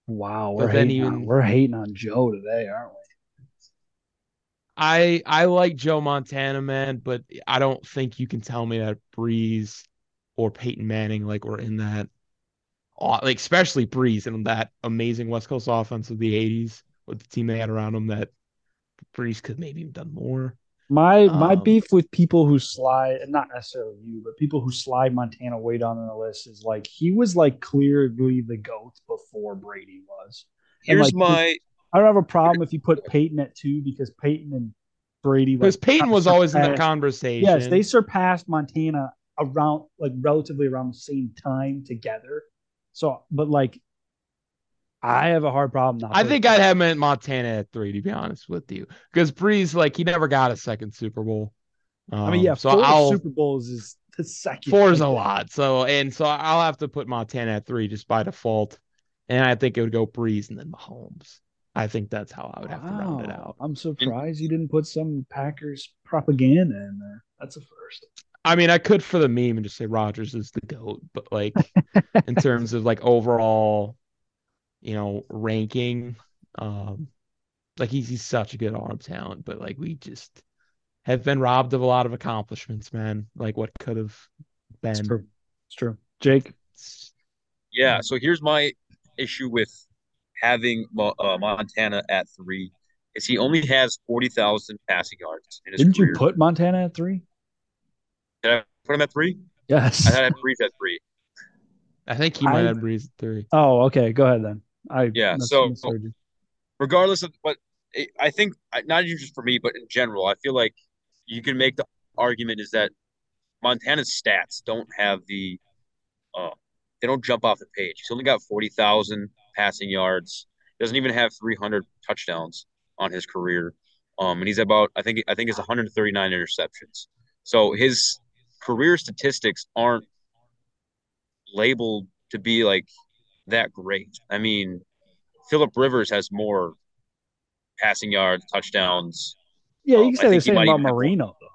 [SPEAKER 1] Wow, we're hating, even, on, we're hating on Joe today, aren't we?
[SPEAKER 3] I I like Joe Montana, man, but I don't think you can tell me that Brees or Peyton Manning, like were in that, like especially Brees and that amazing West Coast offense of the '80s with the team they had around him. That Brees could maybe have done more.
[SPEAKER 1] My um, my beef with people who slide, not necessarily you, but people who slide Montana way down on the list is like he was like clearly the goat before Brady was.
[SPEAKER 2] Here's like, my.
[SPEAKER 1] I don't have a problem if you put Peyton at two because Peyton and Brady
[SPEAKER 3] because like, Peyton was always in the conversation.
[SPEAKER 1] Yes, they surpassed Montana around like relatively around the same time together. So, but like I have a hard problem. Not
[SPEAKER 3] I think I'd have him Montana at three, to be honest with you, because Brees like he never got a second Super Bowl.
[SPEAKER 1] Um, I mean, yeah, um,
[SPEAKER 3] so
[SPEAKER 1] four I'll, Super Bowls is the second.
[SPEAKER 3] Four is a lot. So and so I'll have to put Montana at three just by default, and I think it would go Brees and then Mahomes. I think that's how I would have wow. to round it out.
[SPEAKER 1] I'm surprised you didn't put some Packers propaganda in there. That's a first.
[SPEAKER 3] I mean, I could for the meme and just say Rodgers is the goat, but like in terms of like overall, you know, ranking, um, like he's he's such a good arm talent, but like we just have been robbed of a lot of accomplishments, man. Like what could have been.
[SPEAKER 1] It's true. It's true. Jake.
[SPEAKER 2] Yeah. So here's my issue with having uh, Montana at three is he only has forty thousand passing yards.
[SPEAKER 1] Didn't
[SPEAKER 2] career.
[SPEAKER 1] you put Montana at three?
[SPEAKER 2] Did I put him at three?
[SPEAKER 1] Yes.
[SPEAKER 2] I had Brees at three.
[SPEAKER 3] I think he might I, have Brees at three.
[SPEAKER 1] Oh, okay. Go ahead then. I
[SPEAKER 2] yeah. So regardless of what I think, not even just for me, but in general, I feel like you can make the argument is that Montana's stats don't have the uh, they don't jump off the page. He's only got forty thousand passing yards. Doesn't even have three hundred touchdowns on his career. Um, and he's about I think I think it's 139 interceptions. So his career statistics aren't labeled to be like that great. I mean, Philip Rivers has more passing yards, touchdowns.
[SPEAKER 1] Yeah, you um, can say the same about Marino though.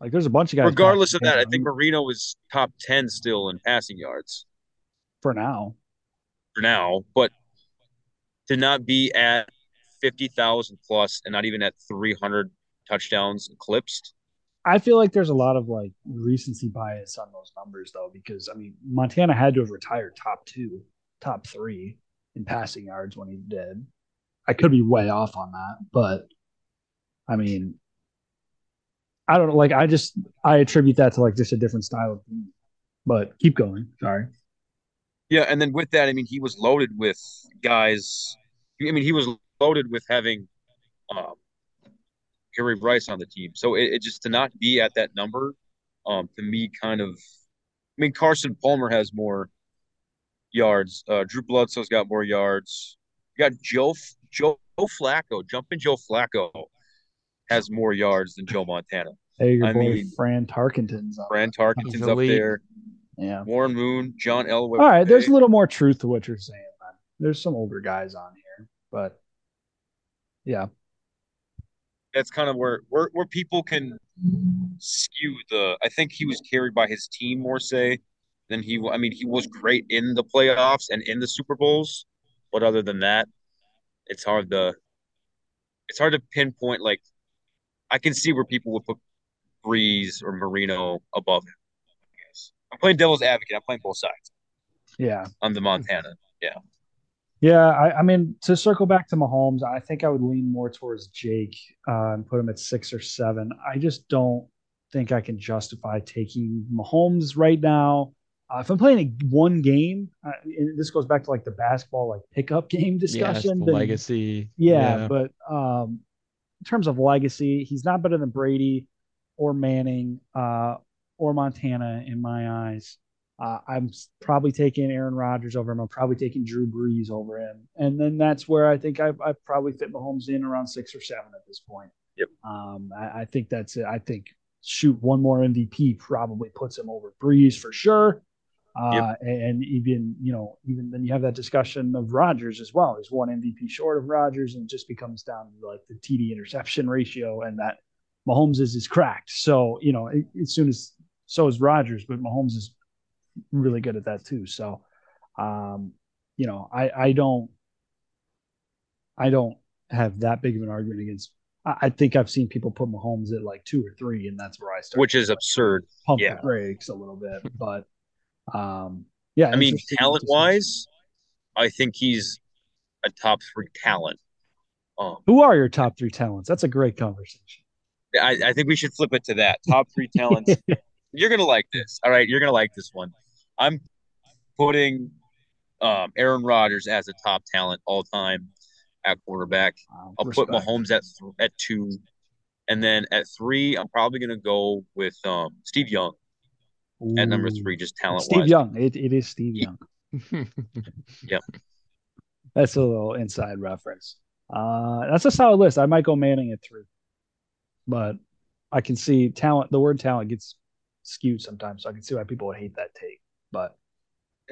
[SPEAKER 1] Like there's a bunch of guys.
[SPEAKER 2] Regardless of that, I think Marino is top ten still in passing yards.
[SPEAKER 1] For now.
[SPEAKER 2] For now, but to not be at fifty thousand plus and not even at three hundred touchdowns eclipsed.
[SPEAKER 1] I feel like there's a lot of like recency bias on those numbers though, because I mean Montana had to have retired top two, top three in passing yards when he did. I could be way off on that, but I mean, I don't know. Like, I just I attribute that to like just a different style of game. But keep going. Sorry.
[SPEAKER 2] Yeah, and then with that, I mean, he was loaded with guys. I mean, he was loaded with having um, Jerry Rice on the team. So it, it, just to not be at that number, um, to me, kind of. I mean, Carson Palmer has more yards. Uh, Drew Bledsoe's got more yards. You got Joe Joe Flacco, jumping Joe Flacco, has more yards than Joe Montana.
[SPEAKER 1] Hey, your I boy mean, Fran Tarkenton's
[SPEAKER 2] up. Fran Tarkenton's up there.
[SPEAKER 1] Yeah.
[SPEAKER 2] Warren Moon, John Elway.
[SPEAKER 1] All right, there's a little more truth to what you're saying, man. There's some older guys on here, but yeah,
[SPEAKER 2] that's kind of where where where people can skew the. I think he was carried by his team more say than he. I mean, he was great in the playoffs and in the Super Bowls, but other than that, it's hard to it's hard to pinpoint. Like, I can see where people would put Brees or Marino above him. I'm playing devil's advocate. I'm playing both sides.
[SPEAKER 1] Yeah.
[SPEAKER 2] On the Montana. Yeah.
[SPEAKER 1] Yeah, I, I, mean, to circle back to Mahomes, I think I would lean more towards Jake uh, and put him at six or seven. I just don't think I can justify taking Mahomes right now. Uh, if I'm playing a one game, uh, this goes back to like the basketball like pickup game discussion.
[SPEAKER 3] Yes, then, legacy.
[SPEAKER 1] Yeah, yeah, but um, in terms of legacy, he's not better than Brady or Manning uh, or Montana in my eyes. Uh, I'm probably taking Aaron Rodgers over him. I'm probably taking Drew Brees over him, and then that's where I think I've, I've probably fit Mahomes in around six or seven at this point.
[SPEAKER 2] Yep.
[SPEAKER 1] Um, I, I, think that's it. I think shoot one more MVP probably puts him over Brees for sure. Uh, yep. and even you know even then you have that discussion of Rodgers as well. There's one MVP short of Rodgers, and it just becomes down to like the TD interception ratio, and that Mahomes is is cracked. So you know as soon as so is Rodgers, but Mahomes is really good at that too. So, um, you know, I, I don't, I don't have that big of an argument against. I, I think I've seen people put Mahomes at like two or three, and that's where I start.
[SPEAKER 2] Which is absurd.
[SPEAKER 1] Pump
[SPEAKER 2] yeah.
[SPEAKER 1] the brakes a little bit, but um, yeah.
[SPEAKER 2] I mean, talent wise, I think he's a top three talent.
[SPEAKER 1] Um, Who are your top three talents? That's a great conversation.
[SPEAKER 2] I, I think we should flip it to that. Top three talents. You're gonna like this. All right, you're gonna like this one. I'm putting um, Aaron Rodgers as a top talent all time at quarterback. Wow, I'll respect. put Mahomes at th- at two, and then at three, I'm probably gonna go with um, Steve Young Ooh. at number three, just talent.
[SPEAKER 1] Steve Young, it, it is Steve Young. Yeah. That's a little inside reference. Uh, that's a solid list. I might go Manning at three, but I can see talent. The word talent gets skewed sometimes, so I can see why people would hate that take. But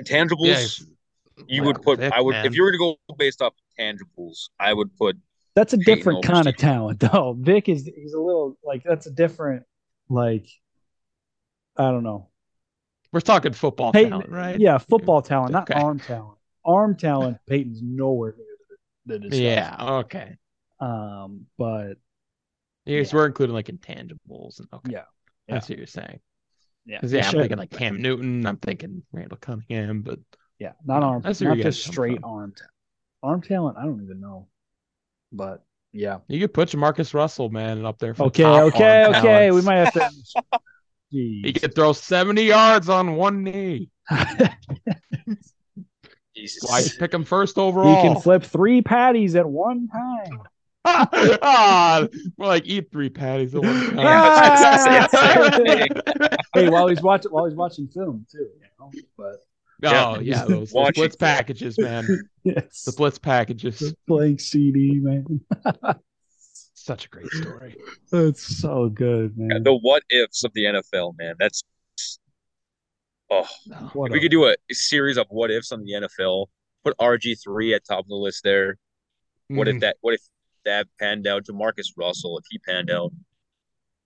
[SPEAKER 2] intangibles, yeah, you would put. I would man. if you were to go based off intangibles, I would put.
[SPEAKER 1] That's a different kind Steve. of talent, though. Vic is he's a little like that's a different like. I don't know.
[SPEAKER 3] We're talking football Peyton, talent, right?
[SPEAKER 1] Yeah, football talent, not okay. arm talent. Arm talent, Peyton's nowhere near
[SPEAKER 3] the, the Yeah, okay.
[SPEAKER 1] Um, but
[SPEAKER 3] yes, yeah. we're including like intangibles and okay.
[SPEAKER 1] Yeah.
[SPEAKER 3] That's what you're saying. Yeah. Yeah, I'm thinking like Cam Newton, I'm thinking Randall Cunningham, but
[SPEAKER 1] yeah, not arm that's not just straight arm talent. Arm talent, I don't even know. But yeah.
[SPEAKER 3] You could put Marcus Russell, man, up there.
[SPEAKER 1] okay, okay, okay. Talents. We might have to
[SPEAKER 3] Jeez. He could throw 70 yards on one knee. Jesus. Why pick him first overall?
[SPEAKER 1] He can flip three patties at one time.
[SPEAKER 3] Ah, more like eat three patties at one
[SPEAKER 1] time. hey, while he's watching, while he's watching film too, you know. But
[SPEAKER 3] oh yeah, those, those blitz packages, man. yes, the blitz packages. The
[SPEAKER 1] blank CD, man.
[SPEAKER 3] Such a great story.
[SPEAKER 1] That's so good, man.
[SPEAKER 2] Yeah, the what ifs of the NFL, man. That's oh, if we could do a, a, series of what ifs on the NFL. Put RG three at top of the list there. What mm. if that? What if that panned out? JaMarcus Russell, if he panned out.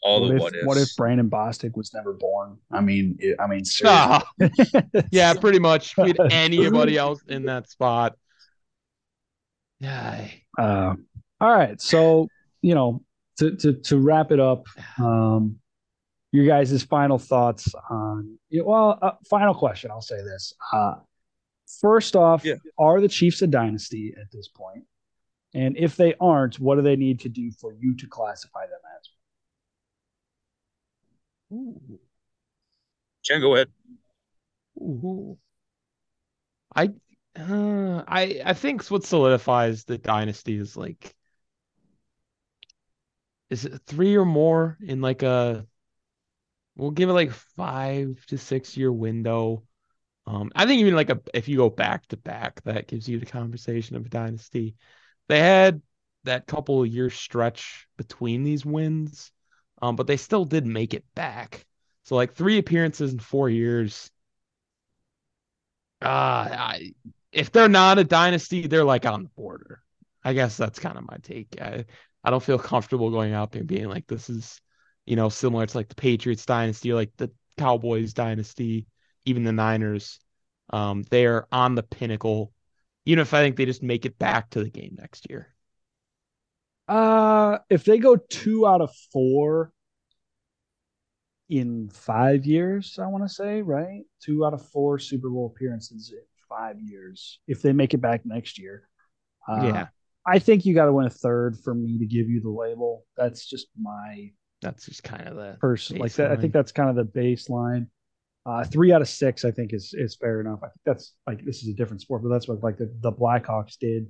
[SPEAKER 2] All what the
[SPEAKER 1] if,
[SPEAKER 2] what ifs.
[SPEAKER 1] What if Brandon Bostick was never born? I mean, it, I mean,
[SPEAKER 3] yeah, pretty much. With anybody else in that spot. Yeah.
[SPEAKER 1] Uh, all right, so you know, to to to wrap it up, um, your guys' final thoughts on well, uh, final question. I'll say this. Uh, first off, yeah. are the Chiefs a dynasty at this point? And if they aren't, what do they need to do for you to classify them as?
[SPEAKER 2] Ooh. Jen, go ahead.
[SPEAKER 3] Ooh. I uh, I I think what solidifies the dynasty is like is it three or more in like a we'll give it like five to six year window. Um, I think even like a if you go back to back, that gives you the conversation of a dynasty. They had that couple year stretch between these wins, um, but they still did make it back. So like three appearances in four years. Uh if they're not a dynasty, they're like on the border. I guess that's kind of my take. I, I don't feel comfortable going out there and being like, this is, you know, similar to like the Patriots dynasty, like the Cowboys dynasty, even the Niners. Um, they're on the pinnacle, even if I think they just make it back to the game next year.
[SPEAKER 1] Uh, if they go two out of four in five years, I want to say, right? Two out of four Super Bowl appearances in five years. If they make it back next year,
[SPEAKER 3] uh, yeah,
[SPEAKER 1] I think you got to win a third for me to give you the label. That's just my.
[SPEAKER 3] That's just kind of the
[SPEAKER 1] person like that. I think that's kind of the baseline. Uh, three out of six, I think, is is fair enough. I think that's like this is a different sport, but that's what like the, the Blackhawks did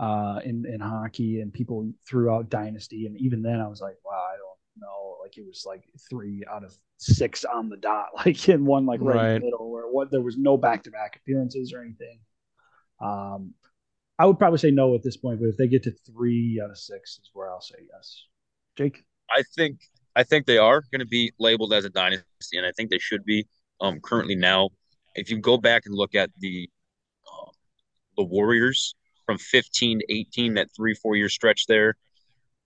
[SPEAKER 1] uh, in in hockey, and people threw out dynasty, and even then, I was like, wow, I don't know. Like it was like three out of six on the dot, like in one like right, right. in the middle, where what there was no back to back appearances or anything. Um, I would probably say no at this point, but if they get to three out of six, is where I'll say yes. Jake,
[SPEAKER 2] I think I think they are going to be labeled as a dynasty, and I think they should be. Um, currently now, if you go back and look at the uh, the Warriors from 15 to 18, that three four year stretch there,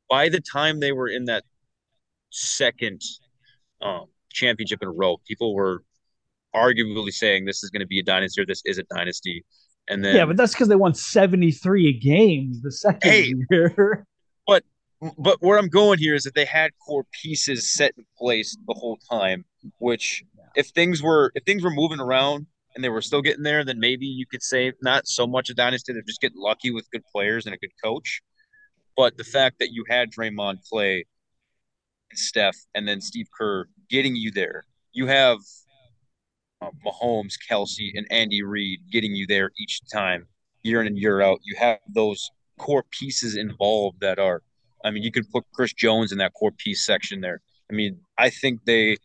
[SPEAKER 2] by the time they were in that second um, championship in a row, people were arguably saying this is going to be a dynasty or this is a dynasty. And then
[SPEAKER 1] yeah, but that's because they won seventy three games the second hey, year.
[SPEAKER 2] But but where I'm going here is that they had core pieces set in place the whole time. Which if things were if things were moving around and they were still getting there, then maybe you could say not so much a dynasty. They're just getting lucky with good players and a good coach. But the fact that you had Draymond, and Steph, and then Steve Kerr getting you there, you have uh, Mahomes, Kelce, and Andy Reid getting you there each time, year in and year out. You have those core pieces involved that are, I mean, you could put Chris Jones in that core piece section there. I mean, I think they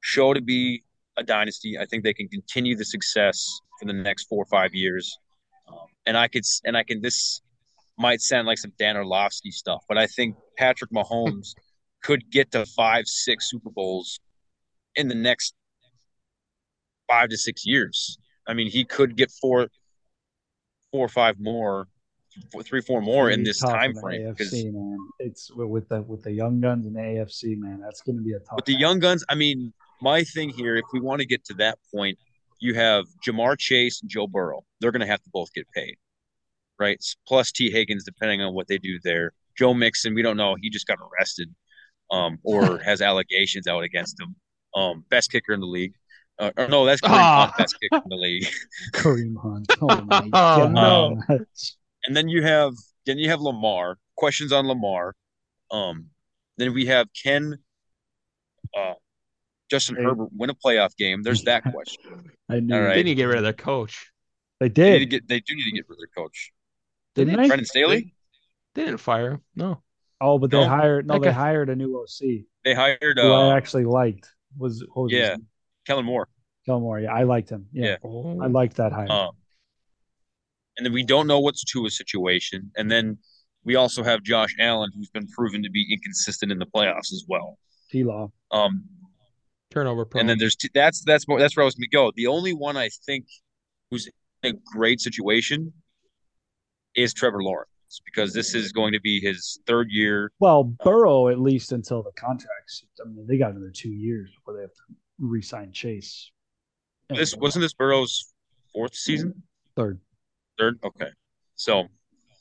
[SPEAKER 2] show to be a dynasty. I think they can continue the success for the next four or five years. Um, and I could and I can this might sound like some Dan Orlovsky stuff, but I think Patrick Mahomes could get to five, six Super Bowls in the next five to six years. I mean, he could get four, four or five more, four, three, four more in this time frame.
[SPEAKER 1] Because man, it's with the with the young guns the AFC, man, that's going to be a tough.
[SPEAKER 2] With the young guns, I mean, my thing here, if we want to get to that point, you have Ja'Marr Chase and Joe Burrow. They're going to have to both get paid, right? Plus Tee Higgins, depending on what they do there. Joe Mixon, we don't know. He just got arrested, um, or has allegations out against him. Um, best kicker in the league. Uh, or no, that's Kareem oh. Hunt, best kicker in the league.
[SPEAKER 1] Kareem Hunt. Oh my god. Um,
[SPEAKER 2] and then you have then you have Lamar. Questions on Lamar. Um, then we have Ken uh, Justin hey. Herbert win a playoff game? There's that question.
[SPEAKER 3] I knew. All right. They need to get rid of their coach.
[SPEAKER 1] They did.
[SPEAKER 2] They, get, they do need to get rid of their coach. Didn't they? Brandon Staley?
[SPEAKER 3] They, they didn't fire him. No.
[SPEAKER 1] Oh, but they no? hired no, they hired a new OC.
[SPEAKER 2] They hired
[SPEAKER 1] who uh, I actually liked. Was, was
[SPEAKER 2] yeah, Kellen Moore.
[SPEAKER 1] Kellen Moore, yeah, I liked him. Yeah, yeah. I liked that hire. Um,
[SPEAKER 2] and then we don't know what's Tua's situation, and then we also have Josh Allen, who's been proven to be inconsistent in the playoffs as well.
[SPEAKER 1] T Law.
[SPEAKER 2] Um,
[SPEAKER 3] turnover
[SPEAKER 2] prone. And then there's two, that's that's more that's where I was going to go. The only one I think who's in a great situation is Trevor Lawrence because this is going to be his third year.
[SPEAKER 1] Well, Burrow at least until the contracts. I mean, they got another two years before they have to re-sign Chase.
[SPEAKER 2] This wasn't this Burrow's fourth season.
[SPEAKER 1] Third.
[SPEAKER 2] Third. Okay, so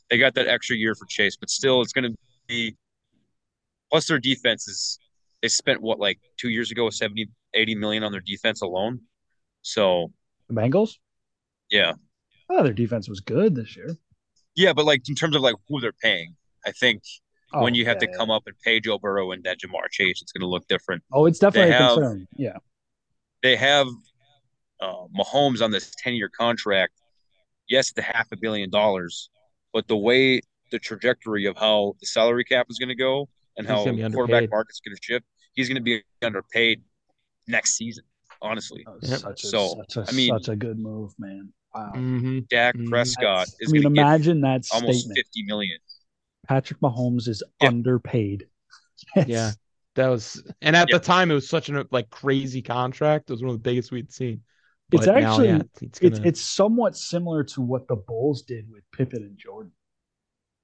[SPEAKER 2] they got that extra year for Chase, but still, it's going to be. Plus, their defense is they spent what like two years ago 70 80 million on their defense alone. So
[SPEAKER 1] the bengals?
[SPEAKER 2] Yeah.
[SPEAKER 1] Oh their defense was good this year.
[SPEAKER 2] Yeah but like in terms of like who they're paying i think oh, when you have yeah, to yeah. come up and pay joe burrow and that ja'marr chase it's going to look different.
[SPEAKER 1] Oh it's definitely they a have, concern. Yeah.
[SPEAKER 2] they have uh, mahomes on this 10 year contract yes the half a billion dollars but the way the trajectory of how the salary cap is going to go and how the quarterback market's going to shift, he's going to be underpaid next season. Honestly,
[SPEAKER 1] yep. such a, so such a, I mean, such a good move, man. Wow.
[SPEAKER 2] Mm-hmm. Dak mm-hmm. Prescott That's, is. I
[SPEAKER 1] mean, imagine that
[SPEAKER 2] almost
[SPEAKER 1] statement.
[SPEAKER 2] fifty million.
[SPEAKER 1] Patrick Mahomes is underpaid.
[SPEAKER 3] Yeah, that was, and at the time, it was such a like crazy contract. It was one of the biggest we'd seen.
[SPEAKER 1] But it's actually now, yeah, it's, gonna... it's it's somewhat similar to what the Bulls did with Pippen and Jordan,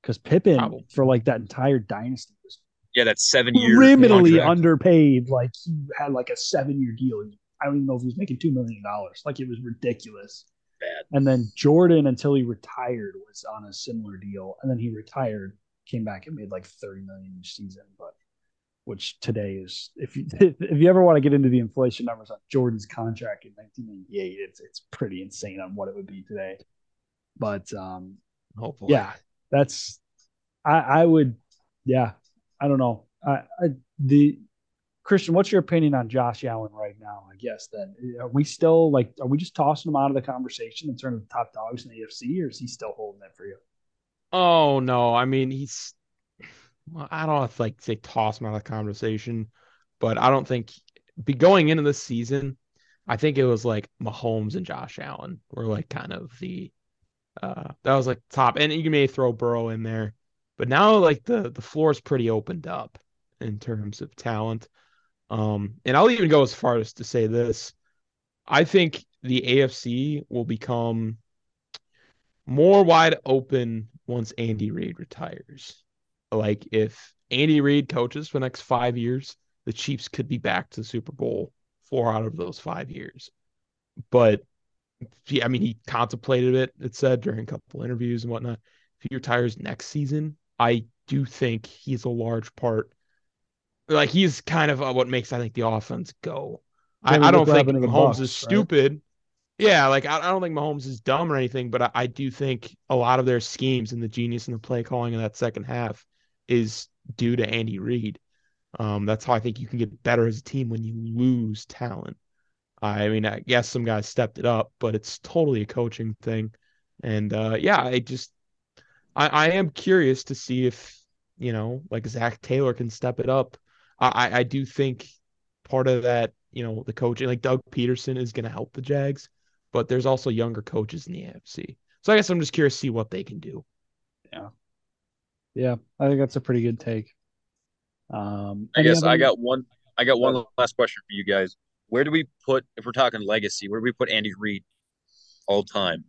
[SPEAKER 1] because Pippen Probably. for like that entire dynasty was
[SPEAKER 2] yeah, that's seven years.
[SPEAKER 1] Criminally underpaid. Like he had like a seven year deal. I don't even know if he was making two million dollars. Like it was ridiculous.
[SPEAKER 2] Bad.
[SPEAKER 1] And then Jordan, until he retired, was on a similar deal. And then he retired, came back and made like thirty million each season. But which today is, if you if you ever want to get into the inflation numbers on Jordan's contract in 1998, it's it's pretty insane on what it would be today. But um,
[SPEAKER 3] hopefully,
[SPEAKER 1] yeah, that's I I would yeah I don't know. I, I, the Christian, what's your opinion on Josh Allen right now? I guess then are we still like are we just tossing him out of the conversation in terms of top dogs in the AFC, or is he still holding it for you?
[SPEAKER 3] Oh no, I mean he's. Well, I don't to like say toss him out of the conversation, but I don't think be going into this season. I think it was like Mahomes and Josh Allen were like kind of the uh that was like top, and you may throw Burrow in there. But now like the the floor is pretty opened up in terms of talent. Um, and I'll even go as far as to say this. I think the AFC will become more wide open once Andy Reid retires. Like if Andy Reid coaches for the next five years, the Chiefs could be back to the Super Bowl four out of those five years. But yeah, I mean, he contemplated it. It said during a couple interviews and whatnot. If he retires next season, I do think he's a large part. Like he's kind of uh, what makes I think the offense go. I, I, don't think Mahomes Bucks, is stupid. Right? Yeah, like I, I, don't think Mahomes is dumb or anything, but I, I, do think a lot of their schemes and the genius in the play calling in that second half is due to Andy Reid. Um, that's how I think you can get better as a team when you lose talent. I mean, I guess some guys stepped it up, but it's totally a coaching thing. And uh, yeah, I just I, I am curious to see if you know, like Zac Taylor can step it up. I I do think part of that, you know, the coaching, like Doug Pederson is going to help the Jags, but there's also younger coaches in the AFC. So I guess I'm just curious to see what they can do.
[SPEAKER 1] Yeah. Yeah, I think that's a pretty good take. Um,
[SPEAKER 2] I guess
[SPEAKER 1] other-
[SPEAKER 2] I got one. I got one last question for you guys. Where do we put if we're talking legacy? Where do we put Andy Reid all time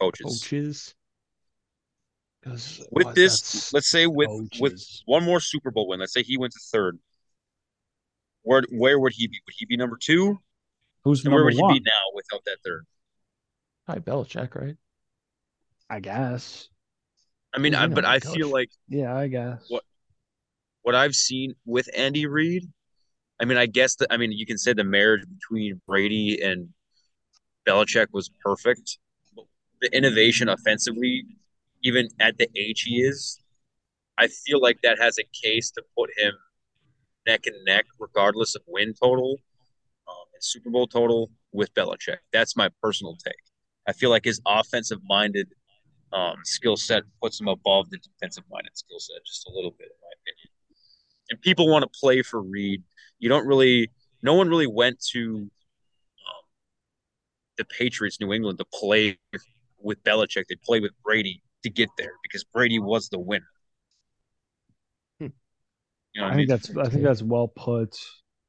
[SPEAKER 2] coaches?
[SPEAKER 3] Coaches. 'Cause
[SPEAKER 2] With
[SPEAKER 3] what,
[SPEAKER 2] this, let's say with with one more Super Bowl win. Let's say he went to third. Where where would he be? Would he be number two?
[SPEAKER 1] who's
[SPEAKER 2] And where
[SPEAKER 1] number
[SPEAKER 2] would he
[SPEAKER 1] one?
[SPEAKER 2] be now without that third?
[SPEAKER 3] probably Belichick, right?
[SPEAKER 1] I guess.
[SPEAKER 2] I mean, I, but I
[SPEAKER 3] coach?
[SPEAKER 2] feel like
[SPEAKER 1] Yeah, I guess.
[SPEAKER 2] What- what I've seen with Andy Reid, I mean, I guess that I mean you can say the marriage between Brady and Belichick was perfect. The innovation offensively, even at the age he is, I feel like that has a case to put him neck and neck, regardless of win total um, and Super Bowl total with Belichick. That's my personal take. I feel like his offensive minded um, skill set puts him above the defensive minded skill set just a little bit, in my opinion. And people want to play for Reid. You don't really, no one really went to um, the Patriots, New England, to play with Belichick. They played with Brady to get there because Brady was the winner.
[SPEAKER 3] Hmm.
[SPEAKER 2] You know
[SPEAKER 1] I
[SPEAKER 2] I mean?
[SPEAKER 1] think that's I think that's well put.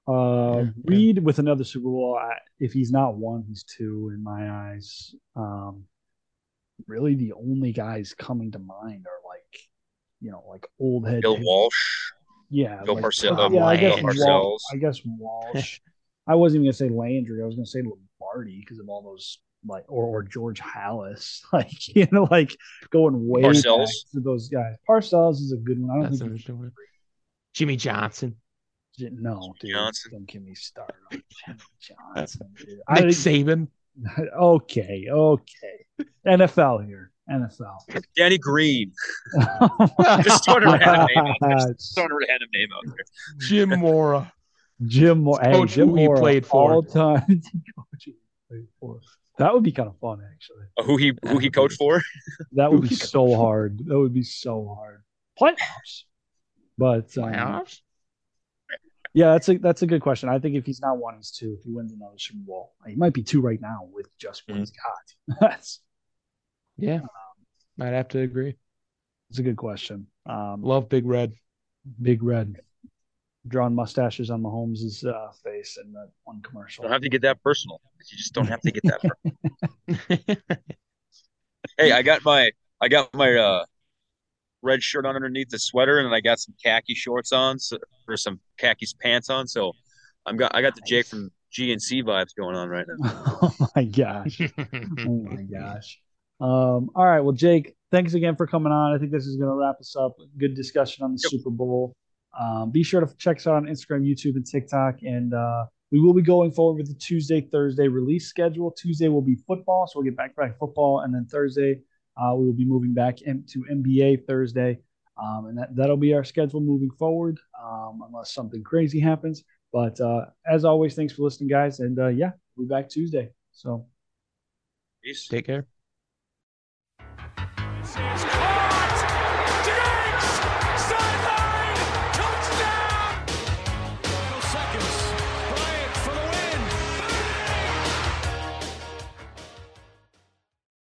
[SPEAKER 1] Uh,
[SPEAKER 3] Yeah,
[SPEAKER 1] Reid with another Super Bowl. I, if he's not one, he's two in my eyes. Um, really, the only guys coming to mind are like, you know, like old head.
[SPEAKER 2] Bill
[SPEAKER 1] Taylor.
[SPEAKER 2] Walsh.
[SPEAKER 1] Yeah,
[SPEAKER 2] Bill
[SPEAKER 1] like,
[SPEAKER 2] Parcell-
[SPEAKER 3] uh,
[SPEAKER 1] yeah, I guess Walsh. I guess Walsh. I wasn't even gonna say Landry. I was gonna say Lombardi because of all those like, or or George Halas. Like you know, like going way
[SPEAKER 2] Parcells.
[SPEAKER 1] back to those guys. Parcells is a good one. I don't
[SPEAKER 3] That's
[SPEAKER 1] think
[SPEAKER 3] an interesting one. Jimmy Johnson,
[SPEAKER 1] he- no, dude.
[SPEAKER 2] Johnson.
[SPEAKER 1] Don't get me started on Jimmy Johnson. Dude. I
[SPEAKER 3] Nick
[SPEAKER 1] think,
[SPEAKER 3] Saban.
[SPEAKER 1] okay, okay. NFL here. NFL.
[SPEAKER 2] Danny Green. Just throwing a random name out there. Just throwing a random name out there.
[SPEAKER 3] Jim Mora.
[SPEAKER 1] Jim Moore. Hey,
[SPEAKER 3] Coach
[SPEAKER 1] Jim
[SPEAKER 3] who he
[SPEAKER 1] Moore,
[SPEAKER 3] played for.
[SPEAKER 1] All time. Coach he played for. That would be kind of fun, actually.
[SPEAKER 2] Uh, Who he who he coached for?
[SPEAKER 1] That would be so hard. That would be so hard. Playoffs. But um,
[SPEAKER 3] Playoffs?
[SPEAKER 1] Yeah, that's a that's a good question. I think if he's not one, he's two. If he wins another Super Bowl, he might be two right now with just what he's got. That's
[SPEAKER 3] Yeah. Might have to agree.
[SPEAKER 1] It's a good question. Um,
[SPEAKER 3] Love Big Red.
[SPEAKER 1] Big Red, drawing mustaches on Mahomes' uh, face in that one commercial.
[SPEAKER 2] Don't have to get that personal. You just don't have to get that. personal. hey, I got my I got my uh red shirt on underneath the sweater, and then I got some khaki shorts on, so, or some khakis pants on. So I'm got I got the Jake from GNC vibes going on right now.
[SPEAKER 1] oh my gosh. Oh my gosh. Um, all right. Well, Jake, thanks again for coming on. I think this is going to wrap us up. Good discussion on the
[SPEAKER 2] Yep.
[SPEAKER 1] Super Bowl. Um, be sure to check us out on Instagram, YouTube, and TikTok. And uh, we will be going forward with the Tuesday, Thursday release schedule. Tuesday will be football, so we'll get back to back football. And then Thursday, uh, we will be moving back into NBA Thursday. Um, and that, that'll be our schedule moving forward, um, unless something crazy happens. But uh, as always, thanks for listening, guys. And uh, yeah, we'll be back Tuesday. So.
[SPEAKER 2] Peace.
[SPEAKER 3] Take care.
[SPEAKER 4] Says